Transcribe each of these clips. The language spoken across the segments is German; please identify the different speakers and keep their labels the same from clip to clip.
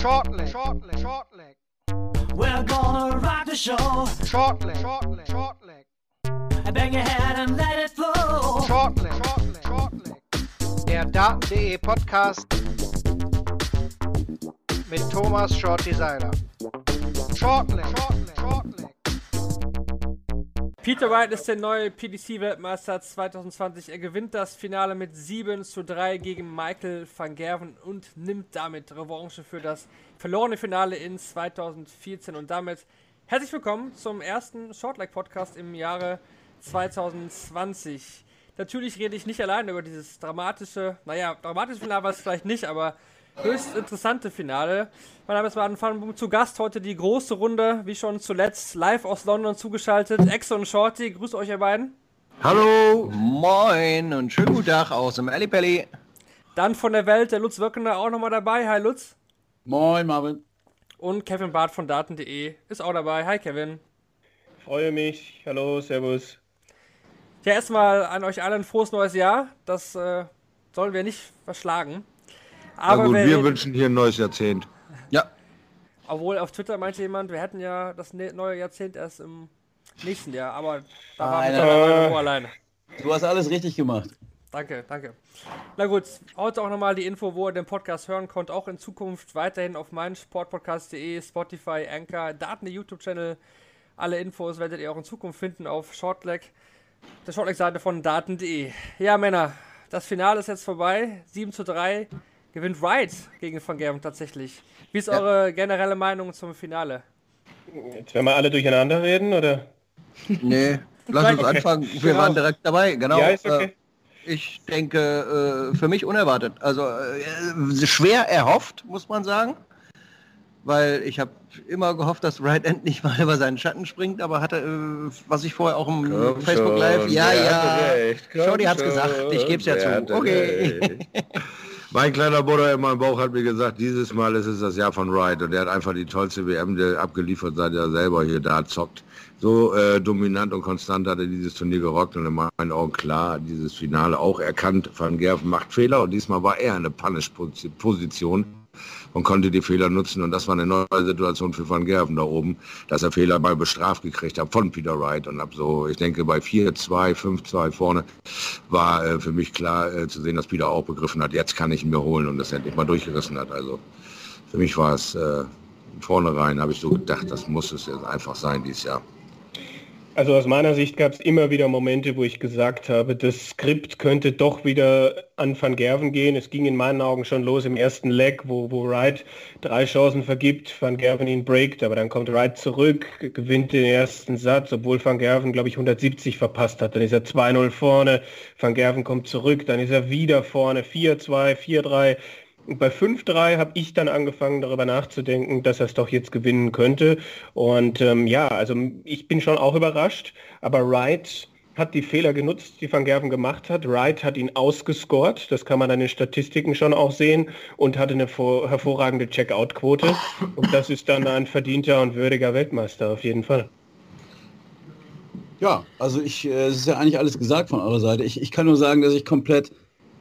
Speaker 1: Shortleg, shortleg, shortleg.
Speaker 2: We're gonna rock the show.
Speaker 1: Shortleg, shortleg, shortleg.
Speaker 2: Bang your head and let it flow.
Speaker 1: Shortleg, shortleg, shortleg. Der Daten.de Podcast mit Thomas Shorty Seiler. Shortleg, shortleg, shortleg.
Speaker 3: Peter Wright ist der neue PDC-Weltmeister 2020. Er gewinnt das Finale mit 7 zu 3 gegen Michael van Gerven und nimmt damit Revanche für das verlorene Finale in 2014. Und damit herzlich willkommen zum ersten Shortleg-Podcast im Jahre 2020. Natürlich rede ich nicht alleine über dieses dramatische, naja, dramatische Finale war es vielleicht nicht, aber höchst interessante Finale. Mein Name ist Martin Vandenboom, zu Gast heute die große Runde, wie schon zuletzt, live aus London zugeschaltet. Exo und Shorty, grüßt euch ihr beiden.
Speaker 4: Hallo, moin und schönen guten Tag aus dem Ellipelli.
Speaker 3: Dann von der Welt, der Lutz Wirkener auch nochmal dabei. Hi Lutz.
Speaker 5: Moin Marvin.
Speaker 3: Und Kevin Barth von Daten.de ist auch dabei. Hi Kevin.
Speaker 6: Freue mich. Hallo, Servus.
Speaker 3: Ja, erstmal an euch allen ein frohes neues Jahr. Das äh, sollen wir nicht verschlagen.
Speaker 7: Aber Na gut, wir wünschen hier ein neues Jahrzehnt.
Speaker 4: Ja.
Speaker 3: Obwohl auf Twitter meinte jemand, wir hätten ja das ne-, neue Jahrzehnt erst im nächsten Jahr, aber da ah, waren wir dann alleine.
Speaker 5: Du hast alles richtig gemacht.
Speaker 3: Danke, danke. Na gut, heute auch nochmal die Info, wo ihr den Podcast hören könnt, auch in Zukunft weiterhin auf meinsportpodcast.de, Spotify, Anchor, Daten, YouTube-Channel. Alle Infos werdet ihr auch in Zukunft finden auf Shortleg, der Shortleg-Seite von Daten.de. Ja, Männer, das Finale ist jetzt vorbei. 7 zu 3 gewinnt Wright gegen Van Gerven tatsächlich. Wie ist ja. eure generelle Meinung zum Finale?
Speaker 6: Jetzt werden wir alle durcheinander reden, oder?
Speaker 4: Nee, lass uns anfangen. Wir genau. waren direkt dabei, genau.
Speaker 6: Ja, ist okay.
Speaker 4: Äh, ich denke, äh, für mich unerwartet. Also äh, schwer erhofft, muss man sagen. Weil ich habe immer gehofft, dass Wright endlich mal über seinen Schatten springt, aber hatte, was ich vorher auch im Komm Facebook Live, ja, ja, Shorty hat's gesagt, ich gebe es ja zu. Okay.
Speaker 7: Mein kleiner Bruder in meinem Bauch hat mir gesagt, dieses Mal ist es das Jahr von Wright und er hat einfach die tollste WM abgeliefert, seit er selber hier da zockt. So äh, dominant und konstant hat er dieses Turnier gerockt und in meinen Augen klar dieses Finale auch erkannt. Van Gerven macht Fehler und diesmal war er eine Punish-Position und konnte die Fehler nutzen. Und das war eine neue Situation für Van Gerven da oben, dass er Fehler mal bestraft gekriegt hat von Peter Wright. Und ab so, ich denke, bei 4-2, 5-2 vorne war äh, für mich klar äh, zu sehen, dass Peter auch begriffen hat, jetzt kann ich ihn mir holen und das endlich mal durchgerissen hat. Also für mich war es äh, vornherein, habe ich so gedacht, das muss es jetzt einfach sein dieses Jahr.
Speaker 6: Also aus meiner Sicht gab es immer wieder Momente, wo ich gesagt habe, das Skript könnte doch wieder an Van Gerven gehen. Es ging in meinen Augen schon los im ersten Leg, wo, wo Wright drei Chancen vergibt, Van Gerven ihn breakt, aber dann kommt Wright zurück, gewinnt den ersten Satz, obwohl Van Gerven, glaube ich, 170 verpasst hat. Dann ist er 2-0 vorne, Van Gerven kommt zurück, dann ist er wieder vorne, 4-2, 4-3. Und bei 5-3 habe ich dann angefangen, darüber nachzudenken, dass er es doch jetzt gewinnen könnte. Und ähm, ja, also ich bin schon auch überrascht, aber Wright hat die Fehler genutzt, die Van Gerven gemacht hat. Wright hat ihn ausgescored, das kann man an den Statistiken schon auch sehen, und hatte eine hervorragende Checkout-Quote. Und das ist dann ein verdienter und würdiger Weltmeister auf jeden Fall.
Speaker 5: Ja, also ich, äh, es ist ja eigentlich alles gesagt von eurer Seite. Ich, ich kann nur sagen, dass ich komplett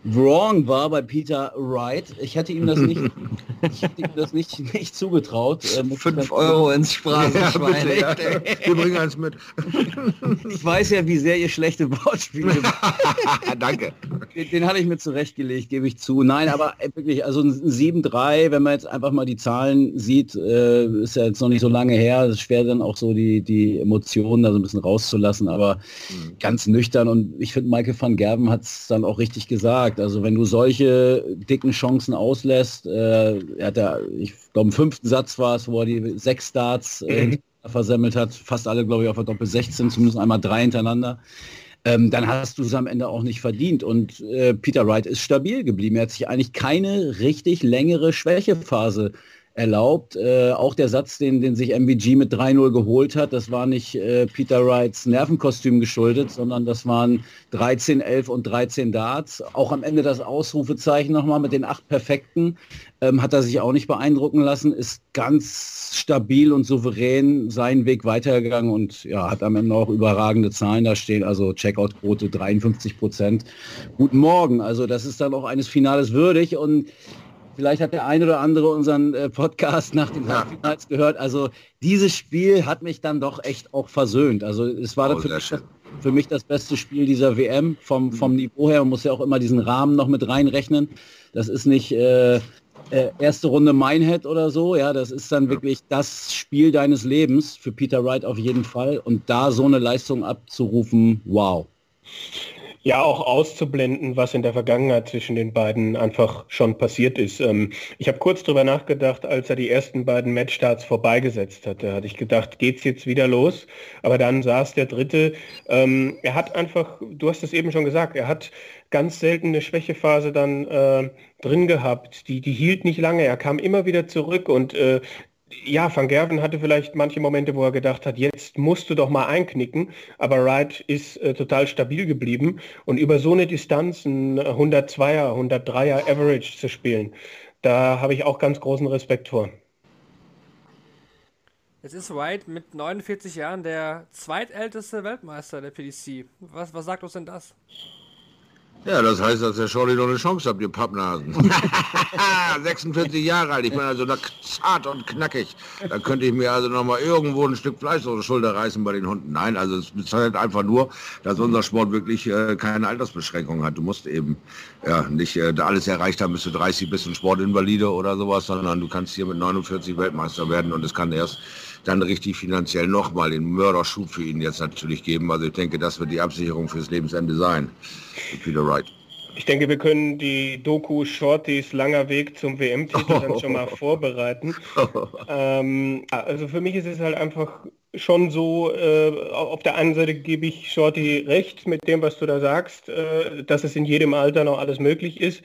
Speaker 5: wrong war bei Peter Wright. Ich hätte ihm das nicht, ich hätte ihm das nicht, nicht zugetraut.
Speaker 4: Äh, Fünf Euro ins Phrasenschwein. Ja,
Speaker 7: ja. Wir bringen eins mit.
Speaker 5: ich weiß ja, wie sehr ihr schlechte Wortspiele
Speaker 7: Danke.
Speaker 5: Den, den, hatte ich mir zurechtgelegt, gebe ich zu. Nein, aber wirklich, also ein 7-3, wenn man jetzt einfach mal die Zahlen sieht, äh, ist ja jetzt noch nicht so lange her. Es ist schwer dann auch so die, die Emotionen da so ein bisschen rauszulassen, aber mhm. ganz nüchtern. Und ich finde, Michael van Gerben hat es dann auch richtig gesagt gesagt. Also wenn du solche dicken Chancen auslässt, äh, er hat ja, ich glaube, im fünften Satz war es, wo er die sechs Starts äh, mhm. versemmelt hat, fast alle, glaube ich, auf der Doppel 16, zumindest einmal drei hintereinander. Ähm, dann hast du es am Ende auch nicht verdient. Und äh, Peter Wright ist stabil geblieben. Er hat sich eigentlich keine richtig längere Schwächephase erlaubt. Äh, auch der Satz, den, den sich MVG mit 3-0 geholt hat, das war nicht äh, Peter Wrights Nervenkostüm geschuldet, sondern das waren 13, 11 und 13 Darts. Auch am Ende das Ausrufezeichen nochmal mit den acht Perfekten. Ähm, hat er sich auch nicht beeindrucken lassen, ist ganz stabil und souverän seinen Weg weitergegangen und ja, hat am Ende auch überragende Zahlen da stehen, also Checkout-Quote 53 Prozent. Guten Morgen, also das ist dann auch eines Finales würdig und Vielleicht hat der ein oder andere unseren äh, Podcast nach den
Speaker 7: Ja.
Speaker 5: Halbfinals gehört. Also dieses Spiel hat mich dann doch echt auch versöhnt. Also es war
Speaker 7: Oh,
Speaker 5: für, mich für mich das beste Spiel dieser WM vom, vom Niveau her. Man muss ja auch immer diesen Rahmen noch mit reinrechnen. Das ist nicht äh, äh, erste Runde Minehead oder so. Ja, das ist dann wirklich das Spiel deines Lebens für Peter Wright auf jeden Fall. Und da so eine Leistung abzurufen, wow.
Speaker 6: Ja, auch auszublenden, was in der Vergangenheit zwischen den beiden einfach schon passiert ist. Ähm, ich habe kurz drüber nachgedacht, als er die ersten beiden Matchstarts vorbeigesetzt hatte, hatte ich gedacht, geht's jetzt wieder los? Aber dann saß der dritte. Ähm, er hat einfach, du hast es eben schon gesagt, er hat ganz selten eine Schwächephase dann äh, drin gehabt. Die, die hielt nicht lange. Er kam immer wieder zurück und äh, ja, Van Gerven hatte vielleicht manche Momente, wo er gedacht hat, jetzt musst du doch mal einknicken, aber Wright ist äh, total stabil geblieben und über so eine Distanz ein 102er, 103er Average zu spielen, da habe ich auch ganz großen Respekt vor.
Speaker 3: Jetzt ist White mit 49 Jahren der zweitälteste Weltmeister der PDC. Was, was sagt uns denn das?
Speaker 7: Ja, das heißt, dass der Shorty noch eine Chance hat, ihr Pappnasen. 46 Jahre alt, ich bin also zart und knackig. Da könnte ich mir also noch mal irgendwo ein Stück Fleisch aus der Schulter reißen bei den Hunden. Nein, also es bezeichnet einfach nur, dass unser Sport wirklich äh, keine Altersbeschränkung hat. Du musst eben ja nicht äh, alles erreicht haben, bis du 30 bist, ein Sportinvalide oder sowas, sondern du kannst hier mit 49 Weltmeister werden und es kann erst dann richtig finanziell nochmal den Mörderschub für ihn jetzt natürlich geben. Also ich denke, das wird die Absicherung fürs Lebensende sein. Peter Wright.
Speaker 6: Ich denke, wir können die Doku Shortys langer Weg zum WM-Titel dann schon mal vorbereiten. Ähm, also für mich ist es halt einfach schon so, äh, auf der einen Seite gebe ich Shorty recht mit dem, was du da sagst, äh, dass es in jedem Alter noch alles möglich ist.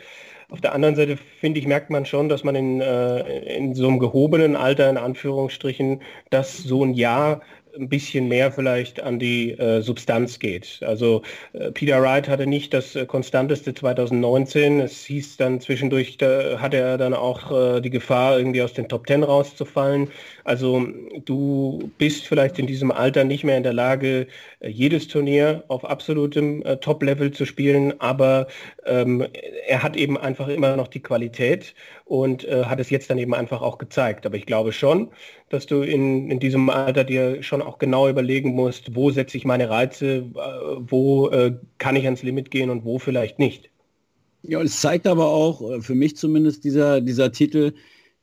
Speaker 6: Auf der anderen Seite finde ich, merkt man schon, dass man in, äh, in so einem gehobenen Alter, in Anführungsstrichen, dass so ein Jahr ein bisschen mehr vielleicht an die äh, Substanz geht. Also äh, Peter Wright hatte nicht das äh, konstanteste 2019. Es hieß dann zwischendurch, da hatte er dann auch äh, die Gefahr, irgendwie aus den Top Ten rauszufallen. Also du bist vielleicht in diesem Alter nicht mehr in der Lage, äh, jedes Turnier auf absolutem äh, Top-Level zu spielen, aber ähm, er hat eben einfach immer noch die Qualität und äh, hat es jetzt dann eben einfach auch gezeigt. Aber ich glaube schon, dass du in, in diesem Alter dir schon auch genau überlegen musst, wo setze ich meine Reize, äh, wo äh, kann ich ans Limit gehen und wo vielleicht nicht.
Speaker 5: Ja, es zeigt aber auch, äh, für mich zumindest dieser, dieser Titel,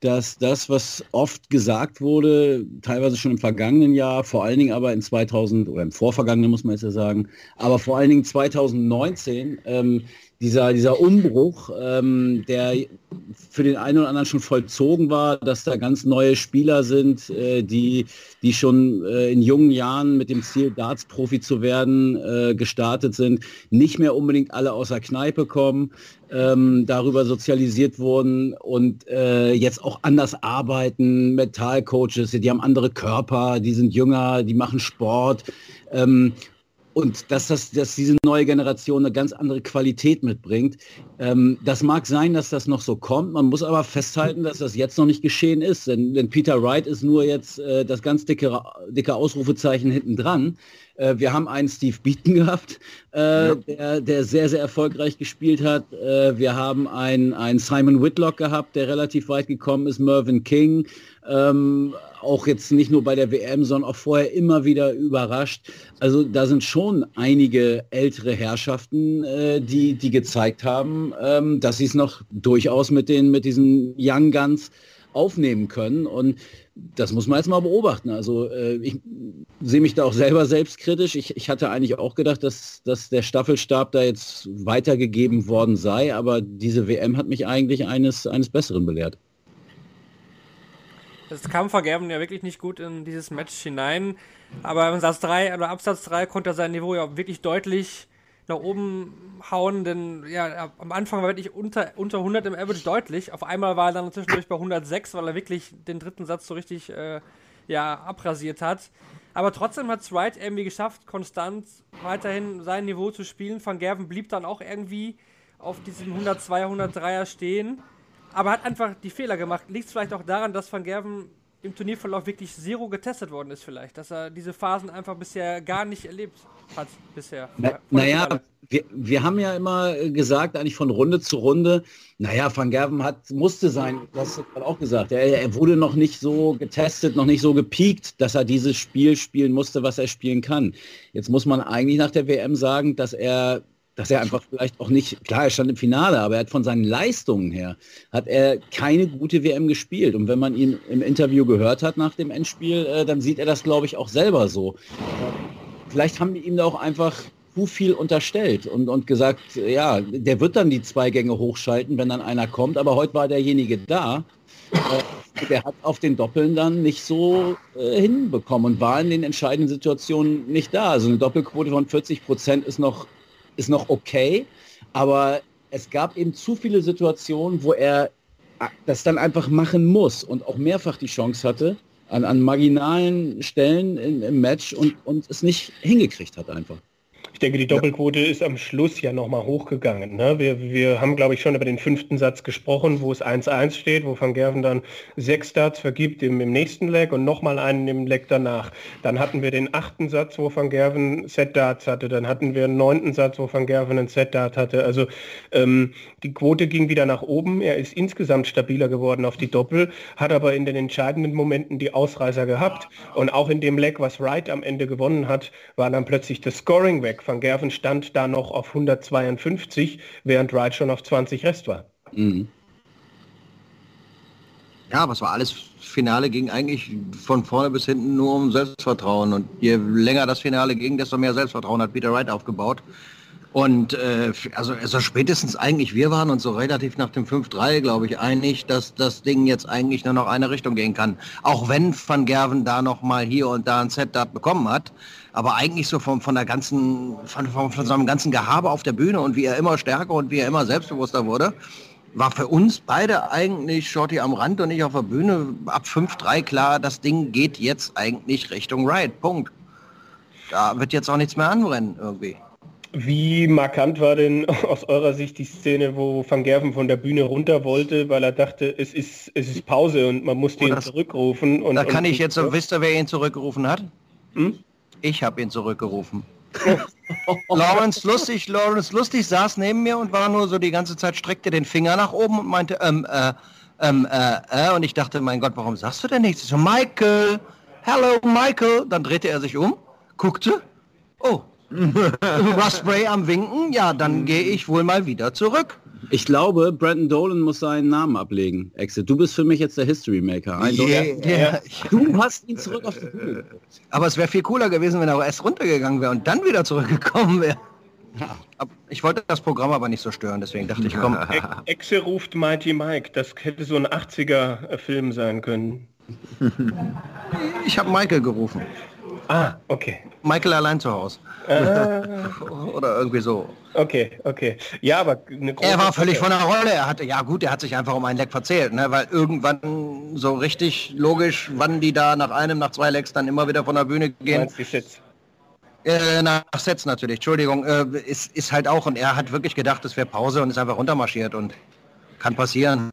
Speaker 5: dass das, was oft gesagt wurde, teilweise schon im vergangenen Jahr, vor allen Dingen aber in 2000 oder im vorvergangenen muss man jetzt ja sagen, aber vor allen Dingen 2019, ähm, dieser, dieser Umbruch, ähm, der für den einen oder anderen schon vollzogen war, dass da ganz neue Spieler sind, äh, die, die schon äh, in jungen Jahren mit dem Ziel, Darts-Profi zu werden, äh, gestartet sind, nicht mehr unbedingt alle aus der Kneipe kommen, ähm, darüber sozialisiert wurden und äh, jetzt auch anders arbeiten, Mentalcoaches, die haben andere Körper, die sind jünger, die machen Sport. Ähm, und dass, das, dass diese neue Generation eine ganz andere Qualität mitbringt. Ähm, das mag sein, dass das noch so kommt. Man muss aber festhalten, dass das jetzt noch nicht geschehen ist. Denn, denn Peter Wright ist nur jetzt äh, das ganz dicke, dicke Ausrufezeichen hinten dran. Äh, wir haben einen Steve Beaton gehabt, äh, ja. der, der sehr, sehr erfolgreich gespielt hat. Äh, wir haben einen, einen Simon Whitlock gehabt, der relativ weit gekommen ist, Mervyn King. Ähm, auch jetzt nicht nur bei der WM, sondern auch vorher immer wieder überrascht. Also da sind schon einige ältere Herrschaften, äh, die, die gezeigt haben, ähm, dass sie es noch durchaus mit, den, mit diesen Young Guns aufnehmen können. Und das muss man jetzt mal beobachten. Also äh, ich sehe mich da auch selber selbstkritisch. Ich, ich hatte eigentlich auch gedacht, dass, dass der Staffelstab da jetzt weitergegeben worden sei, aber diese WM hat mich eigentlich eines, eines Besseren belehrt.
Speaker 3: Das kam Vergerben ja wirklich nicht gut in dieses Match hinein. Aber im Satz 3 oder Absatz 3 konnte er sein Niveau ja wirklich deutlich nach oben hauen, denn ja, am Anfang war wirklich unter, unter 100 im Average deutlich. Auf einmal war er dann zwischendurch bei 106, weil er wirklich den dritten Satz so richtig äh, ja, abrasiert hat. Aber trotzdem hat es Wright irgendwie geschafft, konstant weiterhin sein Niveau zu spielen. Van Gerven blieb dann auch irgendwie auf diesem 102er, 103er stehen aber hat einfach die Fehler gemacht. Liegt es vielleicht auch daran, dass Van Gerven im Turnierverlauf wirklich zero getestet worden ist vielleicht, dass er diese Phasen einfach bisher gar nicht erlebt hat bisher.
Speaker 5: Na, naja, wir, wir haben ja immer gesagt, eigentlich von Runde zu Runde, naja, Van Gerven hat, musste sein, das hast du auch gesagt, er, er wurde noch nicht so getestet, noch nicht so gepiekt, dass er dieses Spiel spielen musste, was er spielen kann. Jetzt muss man eigentlich nach der WM sagen, dass er dass er einfach vielleicht auch nicht, klar, er stand im Finale, aber er hat von seinen Leistungen her, hat er keine gute WM gespielt. Und wenn man ihn im Interview gehört hat nach dem Endspiel, äh, dann sieht er das, glaube ich, auch selber so. Vielleicht haben die ihm da auch einfach zu viel unterstellt und, und gesagt, ja, der wird dann die zwei Gänge hochschalten, wenn dann einer kommt, aber heute war derjenige da. Äh, der hat auf den Doppeln dann nicht so äh, hinbekommen und war in den entscheidenden Situationen nicht da. Also eine Doppelquote von 40 Prozent ist noch ist noch okay, aber es gab eben zu viele Situationen, wo er das dann einfach machen muss und auch mehrfach die Chance hatte, an, an marginalen Stellen in, im Match und, und es nicht hingekriegt hat einfach.
Speaker 6: Ich denke, die Doppelquote ja. ist am Schluss ja nochmal hochgegangen. Ne? Wir, wir haben, glaube ich, schon über den fünften Satz gesprochen, wo es 1-1 steht, wo Van Gerven dann sechs Starts vergibt im, im nächsten Leg und nochmal einen im Leg danach. Dann hatten wir den achten Satz, wo Van Gerven Set-Darts hatte. Dann hatten wir einen neunten Satz, wo Van Gerven einen Set-Dart hatte. Also ähm, die Quote ging wieder nach oben. Er ist insgesamt stabiler geworden auf die Doppel, hat aber in den entscheidenden Momenten die Ausreißer gehabt. Und auch in dem Leg, was Wright am Ende gewonnen hat, war dann plötzlich das Scoring weg. Van Gerven stand da noch auf 152, während Wright schon auf 20 Rest war. Mhm.
Speaker 4: Ja, aber es war alles Finale ging eigentlich von vorne bis hinten nur um Selbstvertrauen. Und je länger das Finale ging, desto mehr Selbstvertrauen hat Peter Wright aufgebaut. Und äh, also, also spätestens eigentlich, wir waren uns so relativ nach dem 5-3, glaube ich, einig, dass das Ding jetzt eigentlich nur noch eine Richtung gehen kann. Auch wenn Van Gerven da noch mal hier und da ein Set-Dart bekommen hat. Aber eigentlich so von, von der ganzen, von, von, von seinem ganzen Gehabe auf der Bühne und wie er immer stärker und wie er immer selbstbewusster wurde, war für uns beide eigentlich Shorty am Rand und nicht auf der Bühne ab 5-3 klar, das Ding geht jetzt eigentlich Richtung Riot. Punkt. Da wird jetzt auch nichts mehr anbrennen irgendwie.
Speaker 6: Wie markant war denn aus eurer Sicht die Szene, wo Van Gerven von der Bühne runter wollte, weil er dachte, es ist, es ist Pause und man muss den zurückrufen? Und,
Speaker 4: da kann und, ich jetzt, so, wisst ihr, wer ihn zurückgerufen hat? Hm? Ich habe ihn zurückgerufen. Lawrence Lustig, Lawrence Lustig saß neben mir und war nur so die ganze Zeit, streckte den Finger nach oben und meinte, ähm, äh, ähm, äh, äh, und ich dachte, mein Gott, warum sagst du denn nichts? Ich so, Michael, hello, Michael. Dann drehte er sich um, guckte, oh, Russbray am Winken, ja, dann gehe ich wohl mal wieder zurück.
Speaker 5: Ich glaube, Brandon Dolan muss seinen Namen ablegen. Exit, du bist für mich jetzt der History Maker. Yeah, yeah. Du hast ihn zurück auf die Bühne.
Speaker 4: Aber es wäre viel cooler gewesen, wenn er erst runtergegangen wäre und dann wieder zurückgekommen wäre. Ich wollte das Programm aber nicht so stören, deswegen dachte ich, komm.
Speaker 6: Exe ruft Mighty Mike. Das hätte so ein 80er-Film sein können.
Speaker 4: Ich habe Michael gerufen.
Speaker 6: Ah, okay.
Speaker 4: Michael allein zu Hause. Ah. Oder irgendwie so.
Speaker 6: Okay, okay. Ja, aber
Speaker 4: Er war völlig von der Rolle. Er hatte, ja gut, er hat sich einfach um einen Leck verzählt, ne? weil irgendwann so richtig logisch, wann die da nach einem, nach zwei Lecks dann immer wieder von der Bühne gehen. Die Sets? Äh, nach Sets natürlich, Entschuldigung, äh, ist, ist halt auch, und er hat wirklich gedacht, es wäre Pause und ist einfach runtermarschiert und kann passieren.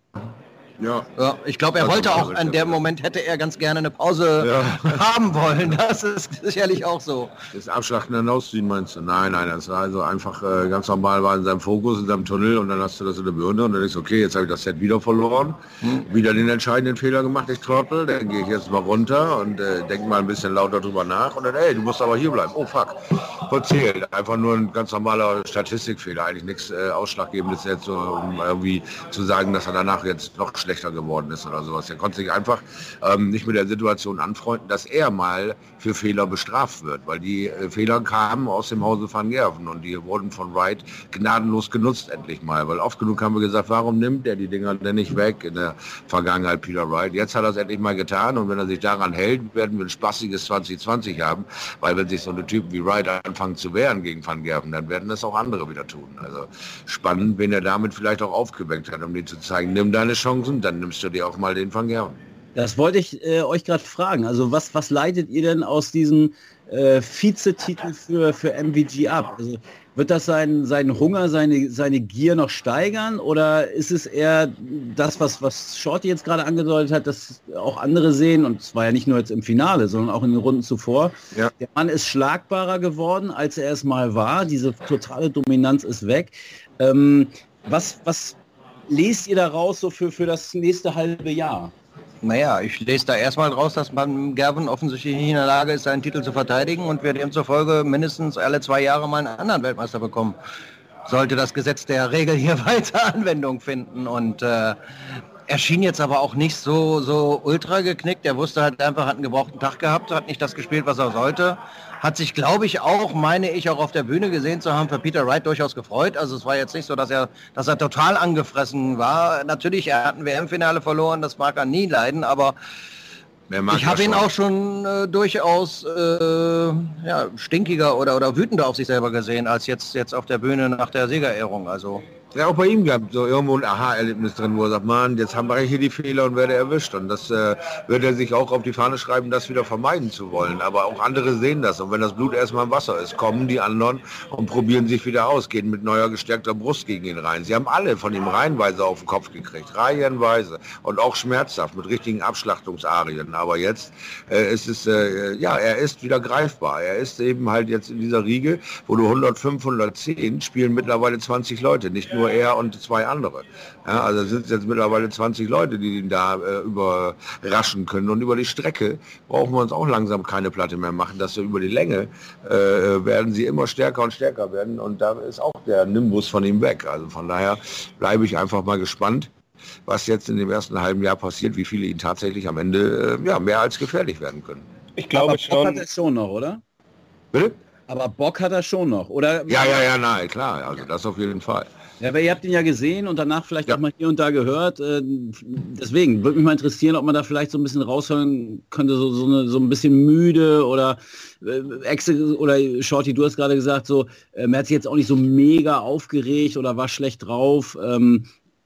Speaker 4: Ja. ja ich glaube, er also wollte auch, in dem Moment hätte er ganz gerne eine Pause ja. haben wollen. Das ist sicherlich auch so.
Speaker 7: Das Abschlachten dann ausziehen meinst du? Nein, nein, das war also einfach äh, ganz normal, war in seinem Fokus, in seinem Tunnel und dann hast du das in der Birne und dann denkst du, okay, jetzt habe ich das Set wieder verloren, hm. wieder den entscheidenden Fehler gemacht, ich Trottel, dann gehe ich jetzt mal runter und äh, denke mal ein bisschen lauter drüber nach und dann, ey, du musst aber hier bleiben. Oh fuck, verzählt. Einfach nur ein ganz normaler Statistikfehler, eigentlich nichts äh, Ausschlaggebendes jetzt, so, um irgendwie zu sagen, dass er danach jetzt noch schlechter geworden ist oder sowas. Er konnte sich einfach ähm, nicht mit der Situation anfreunden, dass er mal für Fehler bestraft wird, weil die äh, Fehler kamen aus dem Hause van Gerven und die wurden von Wright gnadenlos genutzt endlich mal, weil oft genug haben wir gesagt, warum nimmt er die Dinger denn nicht weg in der Vergangenheit Peter Wright. Jetzt hat er es endlich mal getan und wenn er sich daran hält, werden wir ein spaßiges 2020 haben, weil wenn sich so eine Typen wie Wright anfangen zu wehren gegen Van Gerven, dann werden das auch andere wieder tun. Also spannend, wenn er damit vielleicht auch aufgeweckt hat, um dir zu zeigen, nimm deine Chancen, dann nimmst du dir auch mal den Van Gerven.
Speaker 5: Das wollte ich äh, euch gerade fragen. Also was, was leitet ihr denn aus diesem äh, Vizetitel für, für MVG ab? Also wird das seinen, seinen Hunger, seine, seine Gier noch steigern oder ist es eher das, was, was Shorty jetzt gerade angedeutet hat, dass auch andere sehen, und es war ja nicht nur jetzt im Finale, sondern auch in den Runden zuvor,
Speaker 7: Ja.
Speaker 5: der Mann ist schlagbarer geworden, als er es mal war. Diese totale Dominanz ist weg. Ähm, was, was lest ihr daraus so für, für das nächste halbe Jahr?
Speaker 4: Naja, ich lese da erstmal raus, dass man Gerben offensichtlich nicht in der Lage ist, seinen Titel zu verteidigen und wir demzufolge mindestens alle zwei Jahre mal einen anderen Weltmeister bekommen. Sollte das Gesetz der Regel hier weiter Anwendung finden. Und äh, er schien jetzt aber auch nicht so, so ultra geknickt. Er wusste halt einfach, hat einen gebrauchten Tag gehabt, hat nicht das gespielt, was er sollte. Hat sich, glaube ich, auch, meine ich, auch auf der Bühne gesehen zu haben, für Peter Wright durchaus gefreut. Also es war jetzt nicht so, dass er, dass er total angefressen war. Natürlich, er hat ein WM-Finale verloren, das mag er nie leiden, aber ich habe ihn auch schon äh, durchaus äh, ja, stinkiger oder, oder wütender auf sich selber gesehen, als jetzt, jetzt auf der Bühne nach der Siegerehrung. Also
Speaker 7: Ja, auch bei ihm gab so irgendwo ein Aha-Erlebnis drin, wo er sagt, Mann, jetzt haben wir hier die Fehler und werde erwischt. Und das äh, wird er sich auch auf die Fahne schreiben, das wieder vermeiden zu wollen. Aber auch andere sehen das. Und wenn das Blut erstmal im Wasser ist, kommen die anderen und probieren sich wieder aus, gehen mit neuer gestärkter Brust gegen ihn rein. Sie haben alle von ihm reihenweise auf den Kopf gekriegt, reihenweise. Und auch schmerzhaft mit richtigen Abschlachtungsarien. Aber jetzt äh, ist es, äh, ja, er ist wieder greifbar. Er ist eben halt jetzt in dieser Riege, wo du 105, 110 spielen mittlerweile 20 Leute, nicht nur er und zwei andere. Ja, also es sind jetzt mittlerweile 20 Leute, die ihn da äh, überraschen können. Und über die Strecke brauchen wir uns auch langsam keine Platte mehr machen, dass wir über die Länge äh, werden sie immer stärker und stärker werden. Und da ist auch der Nimbus von ihm weg. Also von daher bleibe ich einfach mal gespannt was jetzt in dem ersten halben Jahr passiert, wie viele ihn tatsächlich am Ende äh, ja, mehr als gefährlich werden können.
Speaker 6: Ich glaube
Speaker 5: Aber Bock hat
Speaker 6: schon,
Speaker 5: er schon noch, oder?
Speaker 7: Bitte?
Speaker 5: Aber Bock hat er schon noch, oder?
Speaker 7: Ja, ja, ja, nein, klar, also das auf jeden Fall.
Speaker 5: Ja, aber ihr habt ihn ja gesehen und danach vielleicht
Speaker 7: Ja.
Speaker 5: auch mal hier und da gehört. Äh, deswegen würde mich mal interessieren, ob man da vielleicht so ein bisschen raushören könnte, so, so, eine, so ein bisschen müde oder äh, Exe oder Shorty, du hast gerade gesagt, so, ähm, er hat sich jetzt auch nicht so mega aufgeregt oder war schlecht drauf.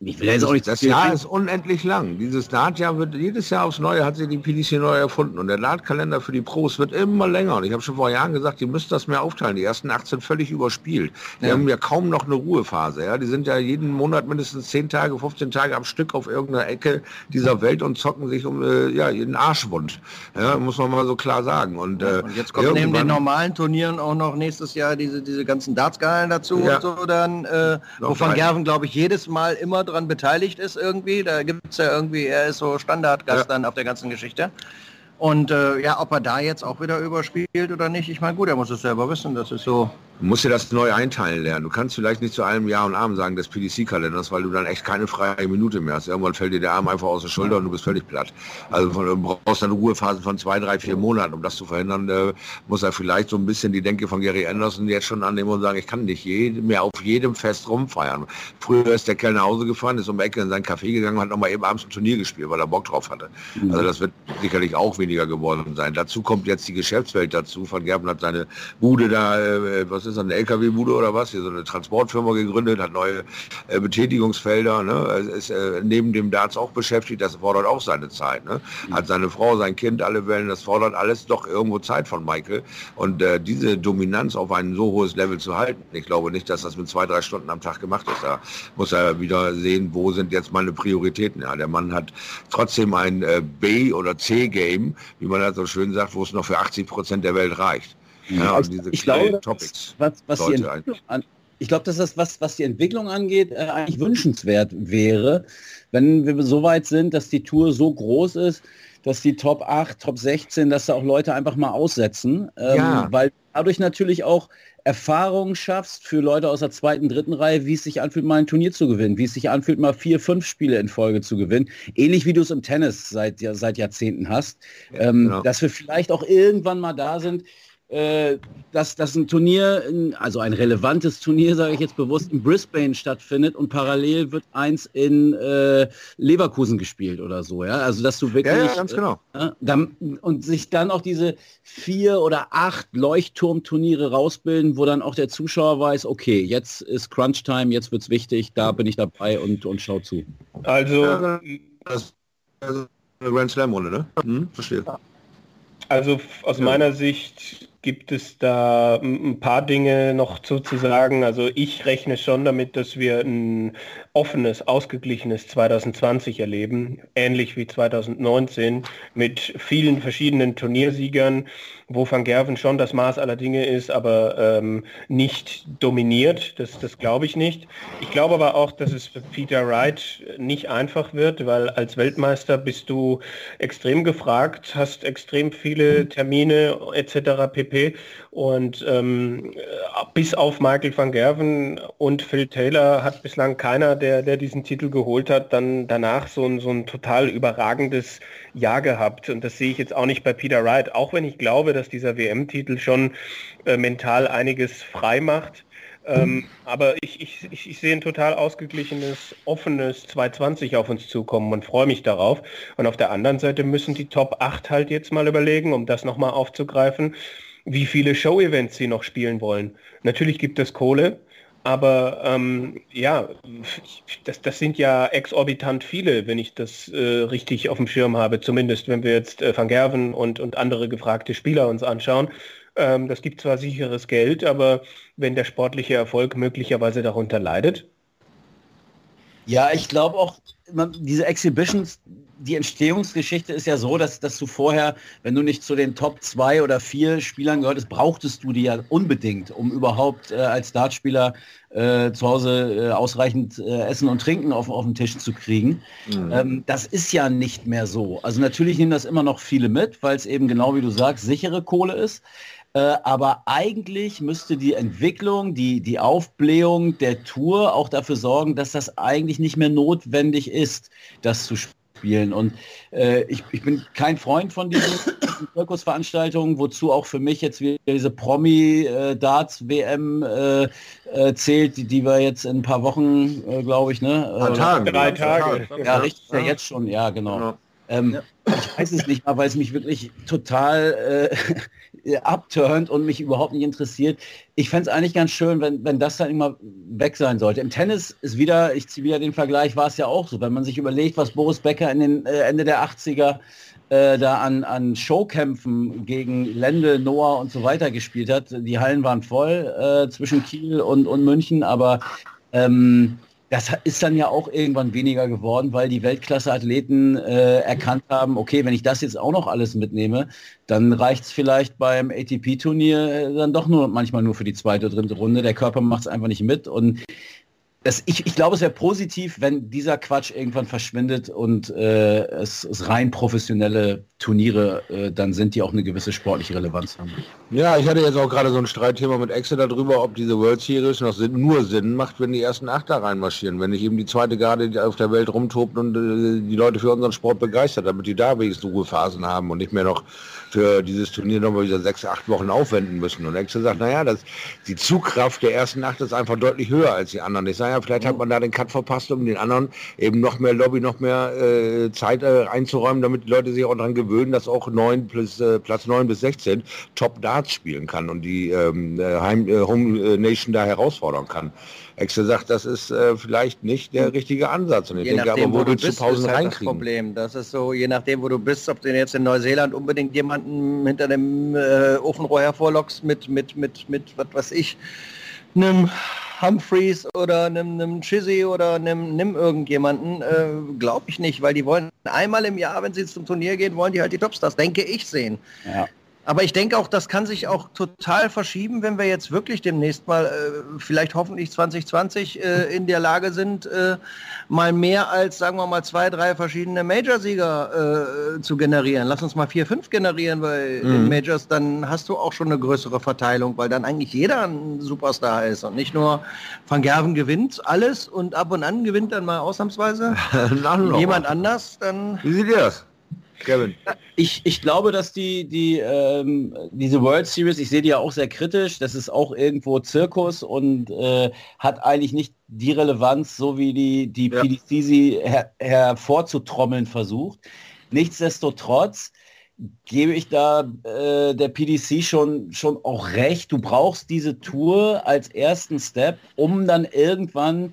Speaker 5: Ich will jetzt auch nicht
Speaker 7: Das Jahr ist unendlich lang. Dieses Dartjahr wird jedes Jahr aufs Neue hat sich die PDC neu erfunden und der Dartkalender für die Pros wird immer länger. Und ich habe schon vor Jahren gesagt, die müsst das mehr aufteilen. Die ersten 18 völlig überspielt. Die haben ja kaum noch eine Ruhephase. Ja? Die sind ja jeden Monat mindestens 10 Tage, 15 Tage am Stück auf irgendeiner Ecke dieser Welt und zocken sich um äh, ja, jeden Arschwund. Ja, muss man mal so klar sagen. Und, äh,
Speaker 4: Und jetzt kommen neben den normalen Turnieren auch noch nächstes Jahr diese, diese ganzen Dartskalen dazu
Speaker 7: Ja.
Speaker 4: und so dann, äh, wovon. Gerven, glaube ich, jedes Mal immer dran beteiligt ist irgendwie. Da gibt es ja irgendwie, er ist so Standardgast
Speaker 7: Ja.
Speaker 4: dann auf der ganzen Geschichte. Und äh, ja, ob er da jetzt auch wieder überspielt oder nicht, ich meine, gut, er muss es selber wissen, das ist so.
Speaker 7: Du musst dir das neu einteilen lernen. Du kannst vielleicht nicht zu allem Jahr und Abend sagen des PDC-Kalenders, weil du dann echt keine freie Minute mehr hast. Irgendwann fällt dir der Arm einfach aus der Schulter und du bist völlig platt. Also von, du brauchst dann Ruhephasen von zwei, drei, vier Monaten. Um das zu verhindern, äh, muss er vielleicht so ein bisschen die Denke von Gary Anderson jetzt schon annehmen und sagen, ich kann nicht jede, mehr auf jedem Fest rumfeiern. Früher ist der Kerl nach Hause gefahren, ist um die Ecke in sein Café gegangen und hat nochmal eben abends ein Turnier gespielt, weil er Bock drauf hatte. Also das wird sicherlich auch weniger geworden sein. Dazu kommt jetzt die Geschäftswelt dazu. Van Gerben hat seine Bude da, äh, was ist das, eine LKW-Bude oder was? Hier so eine Transportfirma gegründet, hat neue äh, Betätigungsfelder, ne? Ist äh, neben dem Darts auch beschäftigt, das fordert auch seine Zeit. Ne? Hat seine Frau, sein Kind, alle Wellen, das fordert alles doch irgendwo Zeit von Michael. Und äh, diese Dominanz auf ein so hohes Level zu halten, ich glaube nicht, dass das mit zwei, drei Stunden am Tag gemacht ist. Da muss er wieder sehen, wo sind jetzt meine Prioritäten. Ja, der Mann hat trotzdem ein äh, B- oder C-Game, wie man das so schön sagt, wo es noch für 80 Prozent der Welt reicht. Ja,
Speaker 5: ich
Speaker 7: kleinen
Speaker 5: glaube,
Speaker 7: Topics.
Speaker 5: was, was die Entwicklung an, ich glaube, dass das, was, was die Entwicklung angeht, äh, eigentlich wünschenswert wäre, wenn wir so weit sind, dass die Tour so groß ist, dass die Top 8, Top 16, dass da auch Leute einfach mal aussetzen, ähm,
Speaker 7: Ja.
Speaker 5: weil dadurch natürlich auch Erfahrungen schaffst für Leute aus der zweiten, dritten Reihe, wie es sich anfühlt, mal ein Turnier zu gewinnen, wie es sich anfühlt, mal vier, fünf Spiele in Folge zu gewinnen. Ähnlich wie du es im Tennis seit, ja, seit Jahrzehnten hast. ähm,
Speaker 7: genau.
Speaker 5: Dass wir vielleicht auch irgendwann mal da sind, äh, dass, dass ein Turnier, also ein relevantes Turnier, sage ich jetzt bewusst, in Brisbane stattfindet und parallel wird eins in äh, Leverkusen gespielt oder so. Ja? Also dass du wirklich
Speaker 7: Ja, ja, ganz genau.
Speaker 5: äh, dann, und sich dann auch diese vier oder acht Leuchtturmturniere rausbilden, wo dann auch der Zuschauer weiß, okay, jetzt ist Crunch Time, jetzt wird's wichtig, da bin ich dabei und, und schau zu.
Speaker 6: also
Speaker 7: Ja, das, also, Grand Slam Runde, ne? Hm, verstehe.
Speaker 6: Also aus meiner Sicht gibt es da ein paar Dinge noch zu, zu sagen. Also ich rechne schon damit, dass wir ein offenes, ausgeglichenes 2020 erleben, ähnlich wie 2019, mit vielen verschiedenen Turniersiegern, wo Van Gerven schon das Maß aller Dinge ist, aber ähm, nicht dominiert. Das, das glaube ich nicht. Ich glaube aber auch, dass es für Peter Wright nicht einfach wird, weil als Weltmeister bist du extrem gefragt, hast extrem viele Termine etc. pp. Und ähm, bis auf Michael van Gerven und Phil Taylor hat bislang keiner, der, der diesen Titel geholt hat, dann danach so ein, so ein total überragendes Jahr gehabt. Und das sehe ich jetzt auch nicht bei Peter Wright, auch wenn ich glaube, dass dieser WM-Titel schon äh, mental einiges frei macht. Ähm, aber ich, ich, ich, ich, sehe ein total ausgeglichenes, offenes 220 auf uns zukommen und freue mich darauf. Und auf der anderen Seite müssen die Top 8 halt jetzt mal überlegen, um das nochmal aufzugreifen, wie viele Show-Events sie noch spielen wollen. Natürlich gibt es Kohle, aber ähm, ja, das, das sind ja exorbitant viele, wenn ich das äh, richtig auf dem Schirm habe, zumindest wenn wir jetzt äh, Van Gerven und, und andere gefragte Spieler uns anschauen. Ähm, das gibt zwar sicheres Geld, aber wenn der sportliche Erfolg möglicherweise darunter leidet.
Speaker 5: Ja, ich glaube auch, diese Exhibitions, die Entstehungsgeschichte ist ja so, dass, dass du vorher, wenn du nicht zu den Top 2 oder 4 Spielern gehörtest, brauchtest du die ja unbedingt, um überhaupt äh, als Dartspieler äh, zu Hause äh, ausreichend äh, Essen und Trinken auf, auf den Tisch zu kriegen. Mhm. Ähm, das ist ja nicht mehr so. Also natürlich nehmen das immer noch viele mit, weil es eben genau wie du sagst, sichere Kohle ist. Äh, aber eigentlich müsste die Entwicklung, die, die Aufblähung der Tour auch dafür sorgen, dass das eigentlich nicht mehr notwendig ist, das zu spielen. Und äh, ich, ich bin kein Freund von diesen Zirkusveranstaltungen, wozu auch für mich jetzt wieder diese Promi-Darts-WM äh, äh, zählt, die, die wir jetzt in ein paar Wochen, äh, glaube ich, ne?
Speaker 7: Ein Tagen,
Speaker 6: drei Tage.
Speaker 5: Ja, richtig, ja. jetzt schon, ja, genau. Ja. Ähm, ja. Ich weiß es nicht mal, weil es mich wirklich total äh, abturnt und mich überhaupt nicht interessiert. Ich fände es eigentlich ganz schön, wenn, wenn das dann immer weg sein sollte. Im Tennis ist wieder, ich ziehe wieder den Vergleich, war es ja auch so, wenn man sich überlegt, was Boris Becker in den äh, Ende der 80er äh, da an, an Showkämpfen gegen Lende, Noah und so weiter gespielt hat. Die Hallen waren voll äh, zwischen Kiel und, und München, aber ähm, das ist dann ja auch irgendwann weniger geworden, weil die Weltklasse-Athleten äh, erkannt haben, okay, wenn ich das jetzt auch noch alles mitnehme, dann reicht es vielleicht beim ATP-Turnier äh, dann doch nur manchmal nur für die zweite oder dritte Runde. Der Körper macht es einfach nicht mit und das, ich, ich glaube, es wäre positiv, wenn dieser Quatsch irgendwann verschwindet und äh, es, es, rein professionelle Turniere äh, dann sind, die auch eine gewisse sportliche Relevanz haben.
Speaker 7: Ja, ich hatte jetzt auch gerade so ein Streitthema mit Exe darüber, ob diese World Series noch Sinn, nur Sinn macht, wenn die ersten Achter reinmarschieren. Wenn nicht eben die zweite Garde auf der Welt rumtobt und äh, die Leute für unseren Sport begeistert, damit die da wenigstens Ruhephasen haben und nicht mehr noch für dieses Turnier nochmal wieder sechs, acht Wochen aufwenden müssen. Und Exe sagt, naja, das, die Zugkraft der ersten Acht ist einfach deutlich höher als die anderen. Ich sage ja, vielleicht hat man da den Cut verpasst, um den anderen eben noch mehr Lobby, noch mehr äh, Zeit äh, einzuräumen, damit die Leute sich auch daran gewöhnen, dass auch 9 plus, äh, Platz 9 bis 16 Top Darts spielen kann und die ähm, äh, Heim, äh, Home Nation da herausfordern kann. Exe sagt, das ist äh, vielleicht nicht der richtige Ansatz. Und ich je denke nachdem, aber, wo, wo du, du bist, zu Pausen
Speaker 4: ist halt das Problem. Das ist so, je nachdem, wo du bist, ob du jetzt in Neuseeland unbedingt jemanden hinter dem äh, Ofenrohr hervorlockst mit, mit, mit, mit, was weiß ich, einem Humphreys oder einem, einem Chizzy oder einem, nimm irgendjemanden, äh, glaube ich nicht, weil die wollen einmal im Jahr, wenn sie zum Turnier gehen, wollen die halt die Topstars, denke ich, sehen. Ja. Aber ich denke auch, das kann sich auch total verschieben, wenn wir jetzt wirklich demnächst mal, äh, vielleicht hoffentlich 2020, äh, in der Lage sind, äh, mal mehr als, sagen wir mal, zwei, drei verschiedene Major-Sieger äh, zu generieren. Lass uns mal vier, fünf generieren bei mhm. den Majors, dann hast du auch schon eine größere Verteilung, weil dann eigentlich jeder ein Superstar ist und nicht nur Van Gerven gewinnt alles und ab und an gewinnt dann mal ausnahmsweise jemand anders. Dann
Speaker 7: Wie sieht ihr das?
Speaker 5: Kevin. Ich, ich glaube, dass die, die ähm, diese World Series, ich sehe die ja auch sehr kritisch, das ist auch irgendwo Zirkus und äh, hat eigentlich nicht die Relevanz, so wie die, die ja. PDC sie her, hervorzutrommeln versucht. Nichtsdestotrotz gebe ich da äh, der PDC schon, schon auch recht. Du brauchst diese Tour als ersten Step, um dann irgendwann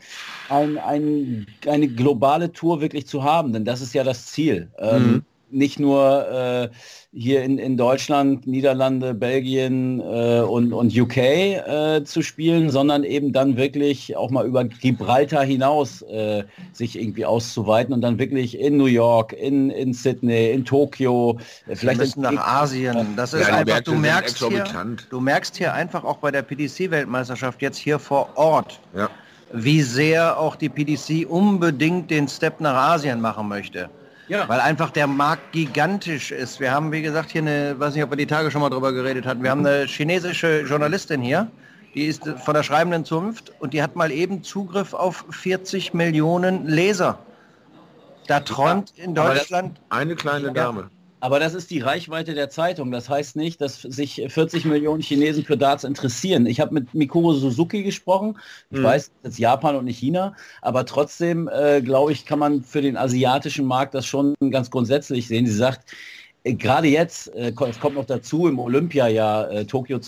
Speaker 5: ein, ein, eine globale Tour wirklich zu haben. Denn das ist ja das Ziel. Ähm, mhm. Nicht nur äh, hier in, in Deutschland, Niederlande, Belgien äh, und, und UK äh, zu spielen, sondern eben dann wirklich auch mal über Gibraltar hinaus äh, sich irgendwie auszuweiten und dann wirklich in New York, in, in Sydney, in Tokio, äh, vielleicht
Speaker 4: müssen nach Asien. Das ist
Speaker 7: Ja,
Speaker 4: einfach, du merkst, hier,
Speaker 7: exorbitant.
Speaker 4: du merkst hier einfach auch bei der PDC-Weltmeisterschaft jetzt hier vor Ort,
Speaker 7: Ja.
Speaker 4: wie sehr auch die PDC unbedingt den Step nach Asien machen möchte.
Speaker 5: Ja.
Speaker 4: Weil einfach der Markt gigantisch ist. Wir haben, wie gesagt, hier eine, weiß nicht, ob wir die Tage schon mal drüber geredet hatten, wir haben eine chinesische Journalistin hier, die ist von der schreibenden Zunft und die hat mal eben Zugriff auf 40 Millionen Leser. Da träumt in Deutschland
Speaker 7: Eine kleine Dame.
Speaker 5: Aber das ist die Reichweite der Zeitung. Das heißt nicht, dass sich 40 Millionen Chinesen für Darts interessieren. Ich habe mit Mikuro Suzuki gesprochen. Ich weiß, das ist Japan und nicht China. Aber trotzdem, äh, glaube ich, kann man für den asiatischen Markt das schon ganz grundsätzlich sehen. Sie sagt, äh, gerade jetzt, äh, es kommt noch dazu im Olympiajahr äh, Tokio